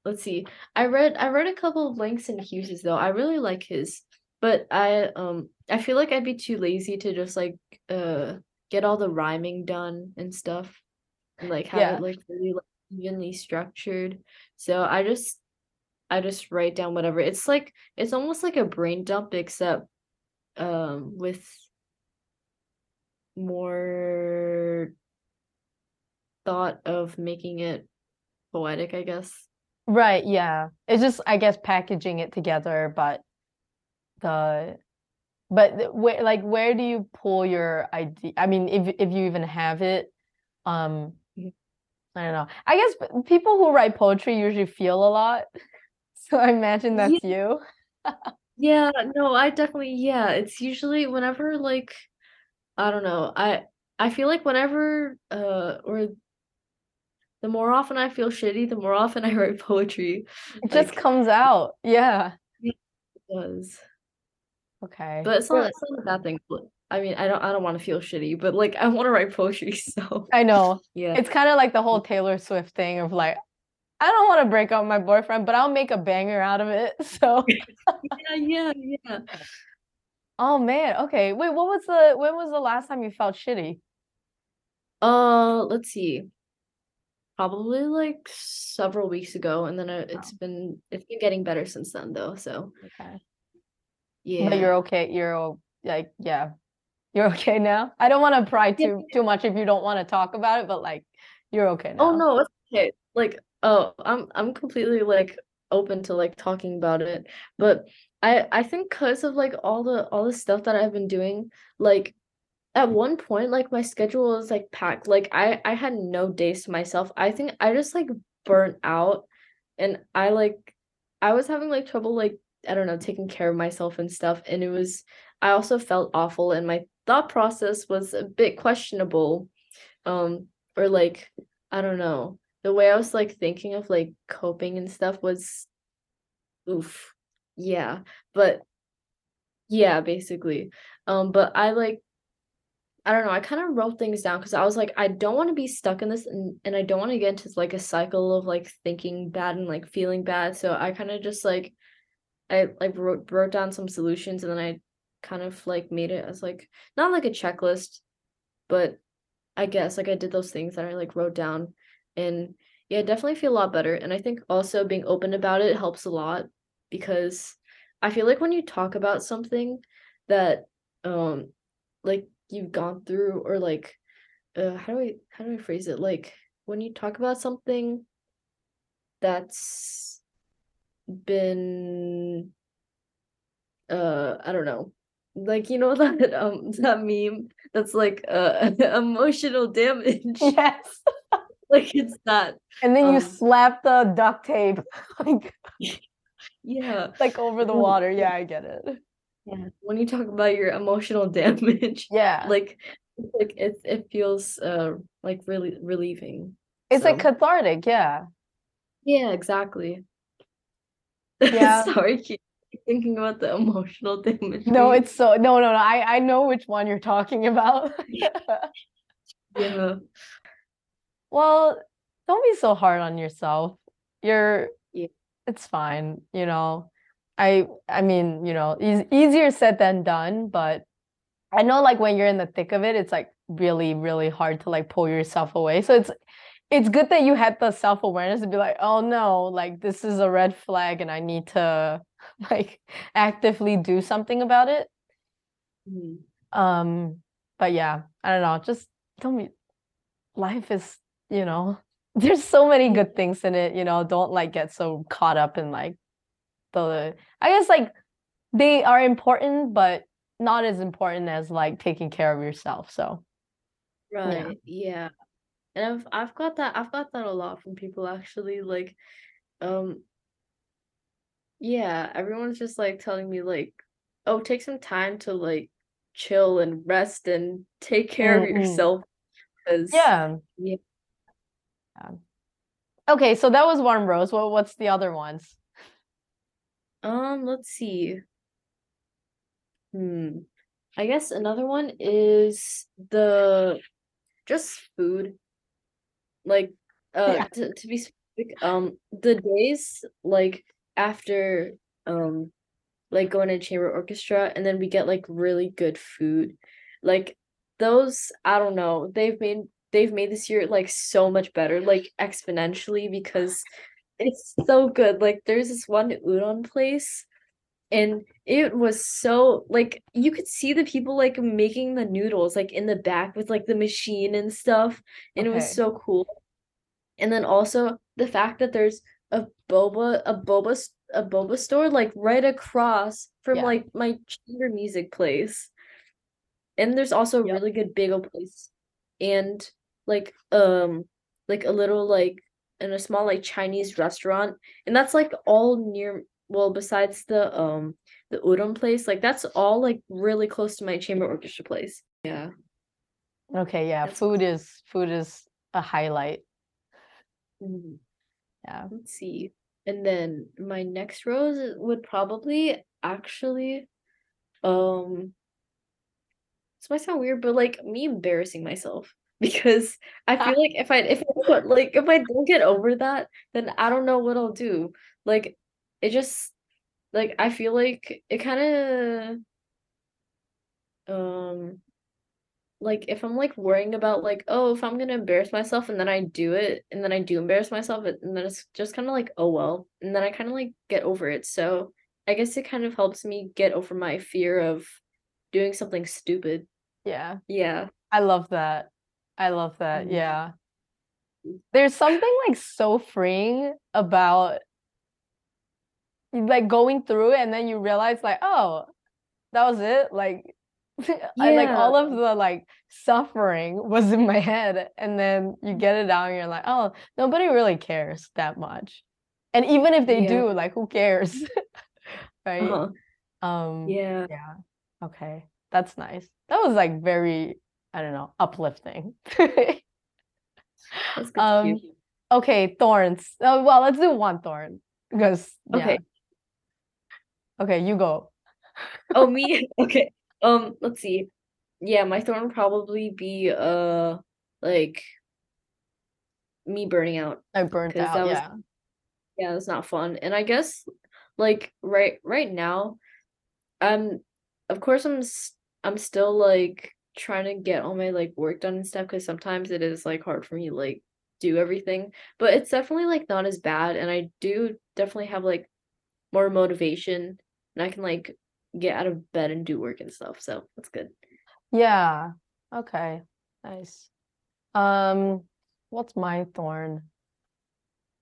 let's see. I read I read a couple of links Langston Hughes's though. I really like his, but I um I feel like I'd be too lazy to just like uh get all the rhyming done and stuff and like have Yeah. it like really like evenly structured. So I just I just write down whatever. It's like it's almost like a brain dump except um with more thought of making it poetic, I guess. Right, yeah. It's just, I guess, packaging it together, but the but the- where like where do you pull your idea? I mean, if if you even have it, um, Mhm. I don't know. I guess people who write poetry usually feel a lot. [LAUGHS] So I imagine Yeah. that's you. [LAUGHS] Yeah, no, I definitely yeah, it's usually whenever like I don't know. I I feel like whenever uh or the more often I feel shitty, the more often [LAUGHS] I write poetry. It just comes out. Yeah. it does. Okay. But it's not it's not a bad thing. I mean, I don't I don't want to feel shitty, but like I want to write poetry, [LAUGHS] so I know. yeah. It's kind of like the whole Taylor Swift thing of like, I don't want to break up with my boyfriend, but I'll make a banger out of it. [LAUGHS] So, Yeah, yeah, yeah. oh man, okay. Wait, what was the when was the last time you felt shitty? Uh, let's see. Probably like several weeks ago, and then uh, it's been it's been getting better since then though. So Okay. yeah. But you're okay. You're like, yeah, you're [LAUGHS] okay now. I don't want to pry too too much if you don't want to talk about it, but like, you're okay now. Oh no, it's Okay, like oh, I'm I'm completely like open to like talking about it, but I I think because of like all the all the stuff that I've been doing, like at one point like my schedule was like packed. Like I I had no days to myself. I think I just like burnt out and I like I was having like trouble like I don't know, taking care of myself and stuff and it was I also felt awful and my thought process was a bit questionable. Um or like I don't know. The way I was like thinking of like coping and stuff was oof. Yeah. But yeah, basically. Um but I like I don't know, I kind of wrote things down because I was like, I don't want to be stuck in this and, and I don't want to get into like a cycle of like thinking bad and like feeling bad. So I kind of just like I like wrote wrote down some solutions and then I kind of like made it as like not like a checklist, but I guess like I did those things that I like wrote down and yeah, I definitely feel a lot better. And I think also being open about it helps a lot because I feel like when you talk about something that um like you've gone through or like uh how do I how do I phrase it? Like when you talk about something that's been uh I don't know. Like you know [LAUGHS] that um that meme that's like uh [LAUGHS] emotional damage. [LAUGHS] Yes. like it's that. And then you Um, slap the duct tape like Yeah. like over the water. Yeah, I get it. Yeah. When you talk about your emotional [LAUGHS] damage, Yeah. like like it it feels uh like really relieving. it's like cathartic, yeah. Yeah, exactly. [LAUGHS] Yeah. Sorry, keep thinking about the emotional damage. No, it's so no no no. I I know which one you're talking about. [LAUGHS] yeah. Well, don't be so hard on yourself. You're Yeah. it's fine, you know. I I mean, you know, eas easier said than done, but I know like when you're in the thick of it, it's like really, really hard to like pull yourself away. So it's it's good that you had the self-awareness to be like, oh no, like this is a red flag and I need to [LAUGHS] like actively do something about it. Mhm. Um, but yeah, I don't know, just don't be life is, you know, [LAUGHS] there's so many good things in it, you know, don't like get so caught up in like the I guess like they are important, but not as important as like taking care of yourself. So Right. Yeah. And I've I've got that I've got that a lot from people actually like um yeah, everyone's just like telling me like oh take some time to like chill and rest and take care of Mm, mm. yourself yeah. Yeah. Yeah. Okay, so that was one rose. What what's the other ones? Um, let's see. Hmm. I guess another one is the just food. Like uh Yeah. to, to be specific, um the days like after um like going to chamber orchestra and then we get like really good food. Like those, I don't know, they've made they've made this year like so much better, like exponentially because it's so good. Like there's this one udon place and it was so like you could see the people like making the noodles like in the back with like the machine and stuff and it was so cool. And then also the fact that there's a boba a boba a boba store like right across from Yeah. like my chamber music place. And there's also a Yep. really good bagel place and like um like a little like in a small like Chinese restaurant and that's like all near well besides the um the udon place like that's all like really close to my chamber orchestra place. Yeah. Okay, yeah, That's food is food is a highlight. Mhm. Yeah. Let's see. And then my next rose would probably actually um this might sound weird, but like me embarrassing myself [LAUGHS] because I feel [LAUGHS] like if I if I don't- [LAUGHS] like if I don't get over that, then I don't know what I'll do. Like it just like I feel like it kind of um like if I'm like worrying about like oh if I'm gonna embarrass myself and then I do it and then I do embarrass myself and then it's just kind of like oh well and then I kind of like get over it so I guess it kind of helps me get over my fear of doing something stupid Yeah. yeah I love that. I love that. Mhm. Yeah. There's something like so freeing about like going through it and then you realize like oh that was it like [LAUGHS] I like all of the like suffering was in my head and then you get it out and you're like oh nobody really cares that much. And even if they Yeah. do like who cares? [LAUGHS] Right? Uh-huh. um Yeah. yeah. Okay. That's nice. That was like very I don't know uplifting. That's good to Um. Okay, thorns. Uh, well, let's do one thorn because yeah. Okay. Okay, you go. Oh, me? [LAUGHS] [LAUGHS] Okay. Um, let's see. Yeah, my thorn would probably be uh like me burning out. I burned out. that was- yeah. Yeah, it's not fun. And I guess like right right now, I'm of course I'm I'm still like trying to get all my like work done and stuff because sometimes it is like hard for me to like do everything. But it's definitely like not as bad and I do definitely have like more motivation and I can like get out of bed and do work and stuff. So that's good. Yeah. Okay. Nice. Um, what's my thorn?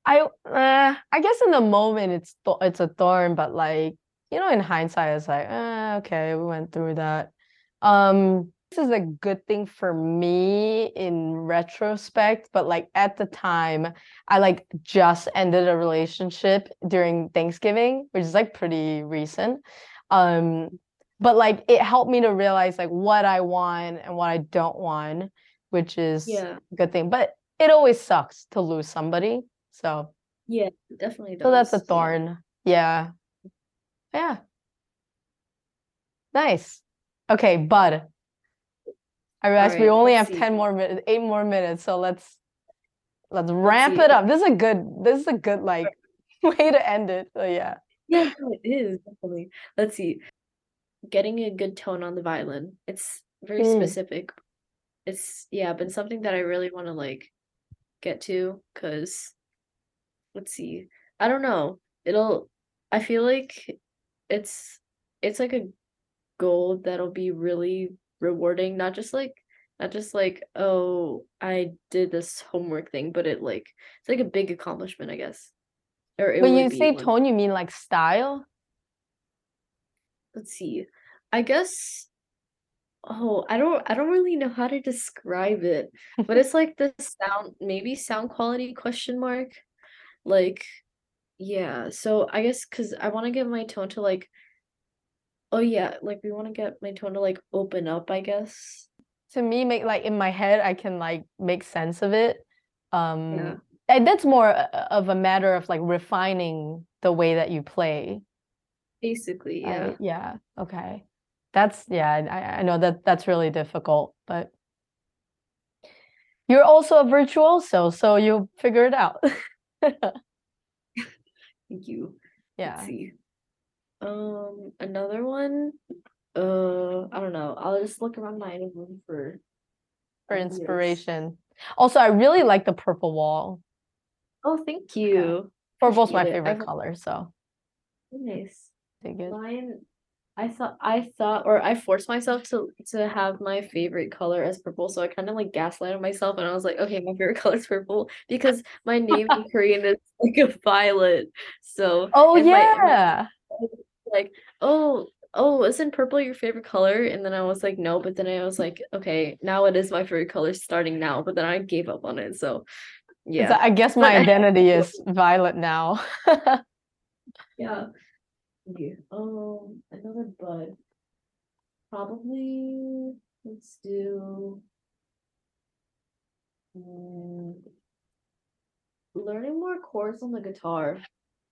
I uh, I guess in the moment it's th it's a thorn, but like you know, in hindsight, it's like, uh, okay, we went through that. Um, this is a good thing for me in retrospect, but like at the time, I like just ended a relationship during Thanksgiving, which is like pretty recent. Um, but like it helped me to realize like what I want and what I don't want, which is Yeah. a good thing. But it always sucks to lose somebody. So Yeah, it definitely so that's a does. Thorn. Yeah. Yeah. Nice. Okay, bud. I realize we only have see. 10 more minutes, eight more minutes, so let's let's ramp see. it up. This is a good this is a good like [LAUGHS] way to end it. So yeah. Yeah, it is definitely. Let's see. Getting a good tone on the violin. It's very Mm. specific. It's yeah, been something that I really want to like get to because let's see. I don't know. It'll I feel like it's it's like a goal that'll be really rewarding, not just like not just like, oh, I did this homework thing, but it like it's like a big accomplishment, I guess. Or it When you say one. tone, you mean like style? let's see. I guess oh, I don't I don't really know how to describe it, but [LAUGHS] it's like the sound maybe sound quality question mark. Like yeah, so I guess cuz I want to get my tone to like oh yeah, like we want to get my tone to like open up, I guess. To me, make like in my head, I can like make sense of it. Um, Yeah. and that's more uh, of a matter of like refining the way that you play. Basically, I- yeah. yeah. Okay. That's yeah, I, I know that that's really difficult, but you're also a virtuoso, so you'll figure it out. [LAUGHS] [LAUGHS] Thank you. Yeah. Let's see. Um, another one. Uh, I don't know. I'll just look around my room for For ideas. inspiration. Also, I really like the purple wall. Oh, thank you. Purple's my favorite I've- color, so Nice. dig it. Mine, I thought I thought or I forced myself to to have my favorite color as purple, so I kind of like gaslighted myself and I was like, okay, my favorite [LAUGHS] color is purple because my [LAUGHS] name in Korean is like a violet. So Oh and my- yeah. Like, oh, oh, isn't purple your favorite color? And then I was like, no, but then I was like, okay, now it is my favorite color starting now, but then I gave up on it. So So yeah. I guess my identity is violet now. [LAUGHS] Yeah. Yeah. Um, another bud. Probably let's do mm, learning more chords on the guitar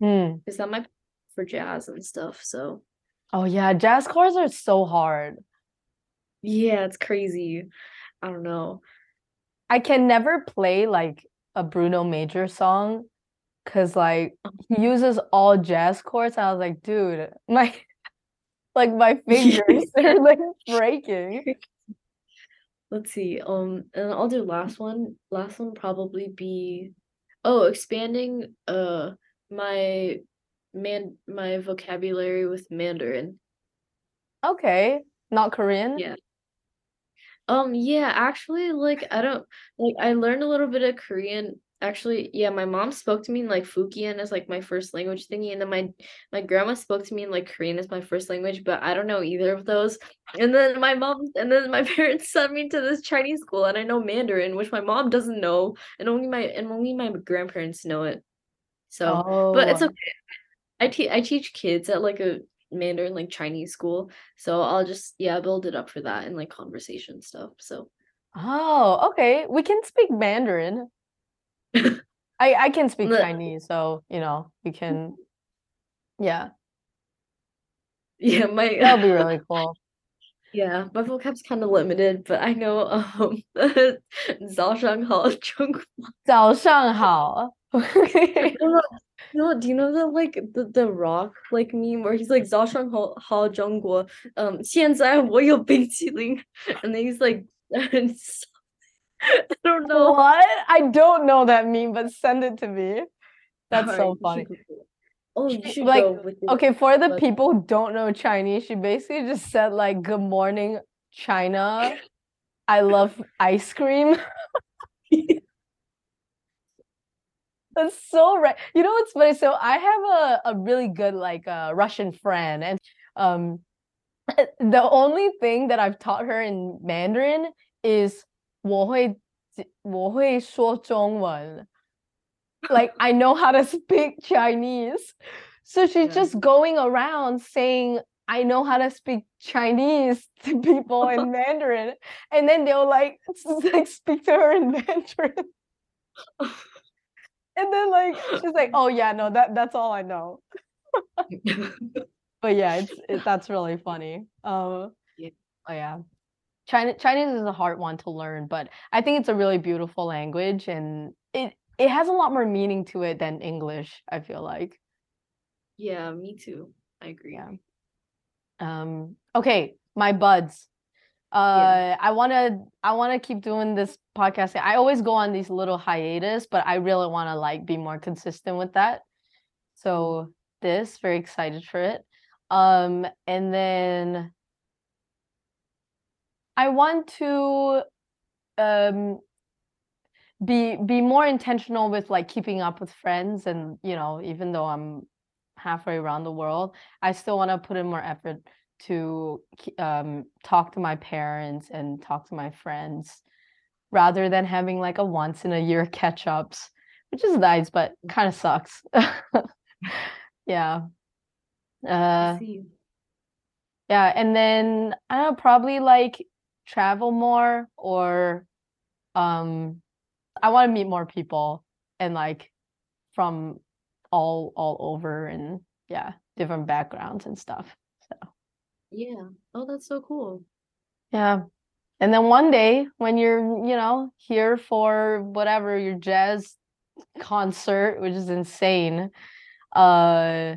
Hmm. because that be for jazz and stuff. So Oh yeah, jazz chords are so hard. yeah, it's crazy. I don't know. I can never play like a Bruno Major song because like he uses all jazz chords. I was like, dude, my [LAUGHS] like my [LAUGHS] fingers [LAUGHS] they're like breaking. Let's see. Um, and I'll do last one. Last one probably be oh, expanding uh my man my vocabulary with Mandarin. Okay, not Korean. Yeah. Um, yeah, actually, like I don't like I learned a little bit of Korean. Actually, yeah, my mom spoke to me in like Fukian as like my first language thingy, and then my my grandma spoke to me in like Korean as my first language, but I don't know either of those. And then my mom and then my [LAUGHS] parents sent me to this Chinese school, and I know Mandarin, which my mom doesn't know, and only my and only my grandparents know it. So, but it's Oh. okay. I teach I teach kids at like a Mandarin like Chinese school, so I'll just yeah build it up for that and like conversation stuff. So Oh, okay. We can speak Mandarin. I I can [LAUGHS] speak The- Chinese, so you know, we can yeah. yeah, my That'll be really [LAUGHS] cool. yeah my vocab's kind of limited, but I know um [LAUGHS] 早上好中国。早上好. no, do you know the like the, the rock like meme where he's like Zao Shang Hao Hao Zhong Guo, um, Xian Zai [LAUGHS] Woyo Bing Qiling, and then he's like, [LAUGHS] I don't know what I don't know that meme, but send it to me. That's so funny. Oh, like okay for the people who don't know Chinese, she basically just said like "Good morning, China. I love ice cream." [LAUGHS] That's so right. You know what's funny? So I have a, a really good like uh, Russian friend, and um, the only thing that I've taught her in Mandarin is 我会我会说中文. [LAUGHS] Like I know how to speak Chinese. So she's Yeah. just going around saying I know how to speak Chinese [LAUGHS] to people in Mandarin, [LAUGHS] and then they'll like, like speak to her in Mandarin. And then like she's like, "Oh yeah, no, that that's all I know." But yeah, it's it, that's really funny. Um, Yeah. oh yeah, China Chinese is a hard one to learn, but I think it's a really beautiful language, and it it has a lot more meaning to it than English. I feel like. Yeah, me too. I agree. Yeah. Um. Okay, my buds. Uh, I wanna I wanna keep doing this podcast. I always go on these little hiatus, but I really wanna like be more consistent with that. So this, very excited for it. Um, and then I want to um be be more intentional with like keeping up with friends and you know, even though I'm halfway around the world, I still want to put in more effort to um talk to my parents and talk to my friends rather than having like a once in a year [LAUGHS] catch ups, which is nice, but kind of sucks. [LAUGHS] yeah. Uh yeah, and then I don't know, probably like travel more or um I want to meet more people and like from all all over and yeah, different backgrounds and stuff. Yeah. Oh, that's so cool. yeah. And then one day when you're, you know, here for whatever your jazz concert, which is insane, uh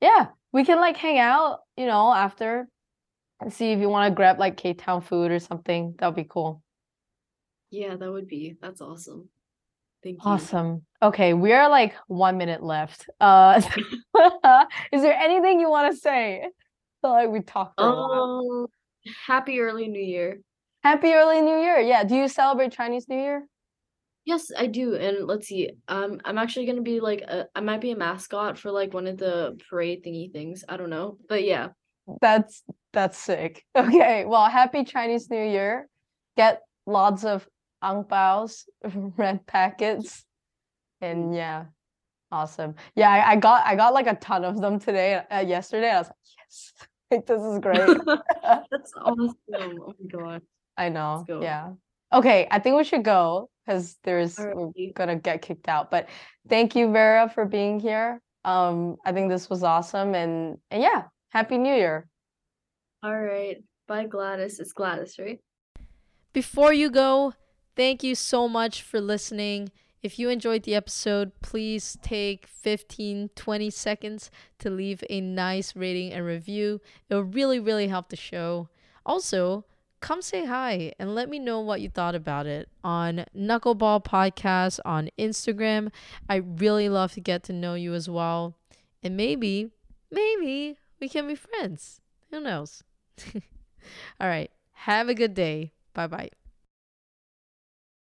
yeah, we can like hang out, you know, after and see if you want to grab like Cape Town food or something. That would be cool. Yeah, that would be. That's awesome. Thank you. Awesome. Okay, we are like one minute left. Uh [LAUGHS] is there anything you want to say? I like we talked for. Um, happy early New Year. Happy early New Year. Yeah. Do you celebrate Chinese New Year? Yes, I do. And let's see. Um, I'm actually gonna be like a, I might be a mascot for like one of the parade thingy things. I don't know. But yeah. That's that's sick. [LAUGHS] Okay, well, happy Chinese New Year. Get lots of ang baos, [LAUGHS] red packets, and yeah, awesome. Yeah, I, I got I got like a ton of them today. Uh, yesterday, I was like, yes, [LAUGHS] like this is great. [LAUGHS] [LAUGHS] That's awesome. Oh my god. I know. go. Yeah. Okay, I think we should go because there's we're gonna get kicked out. But thank you, Vera, for being here. Um, I think this was awesome, and and yeah, happy New Year. All right. Bye, Gladys. It's Gladys, right? Before you go, thank you so much for listening. If you enjoyed the episode, please take 15, 20 seconds to leave a nice rating and review. It'll really, really help the show. Also, come say hi and let me know what you thought about it on Knuckleball Podcast on Instagram. I really love to get to know you as well. And maybe, maybe we can be friends. Who knows? [LAUGHS] All right. Have a good day. Bye bye.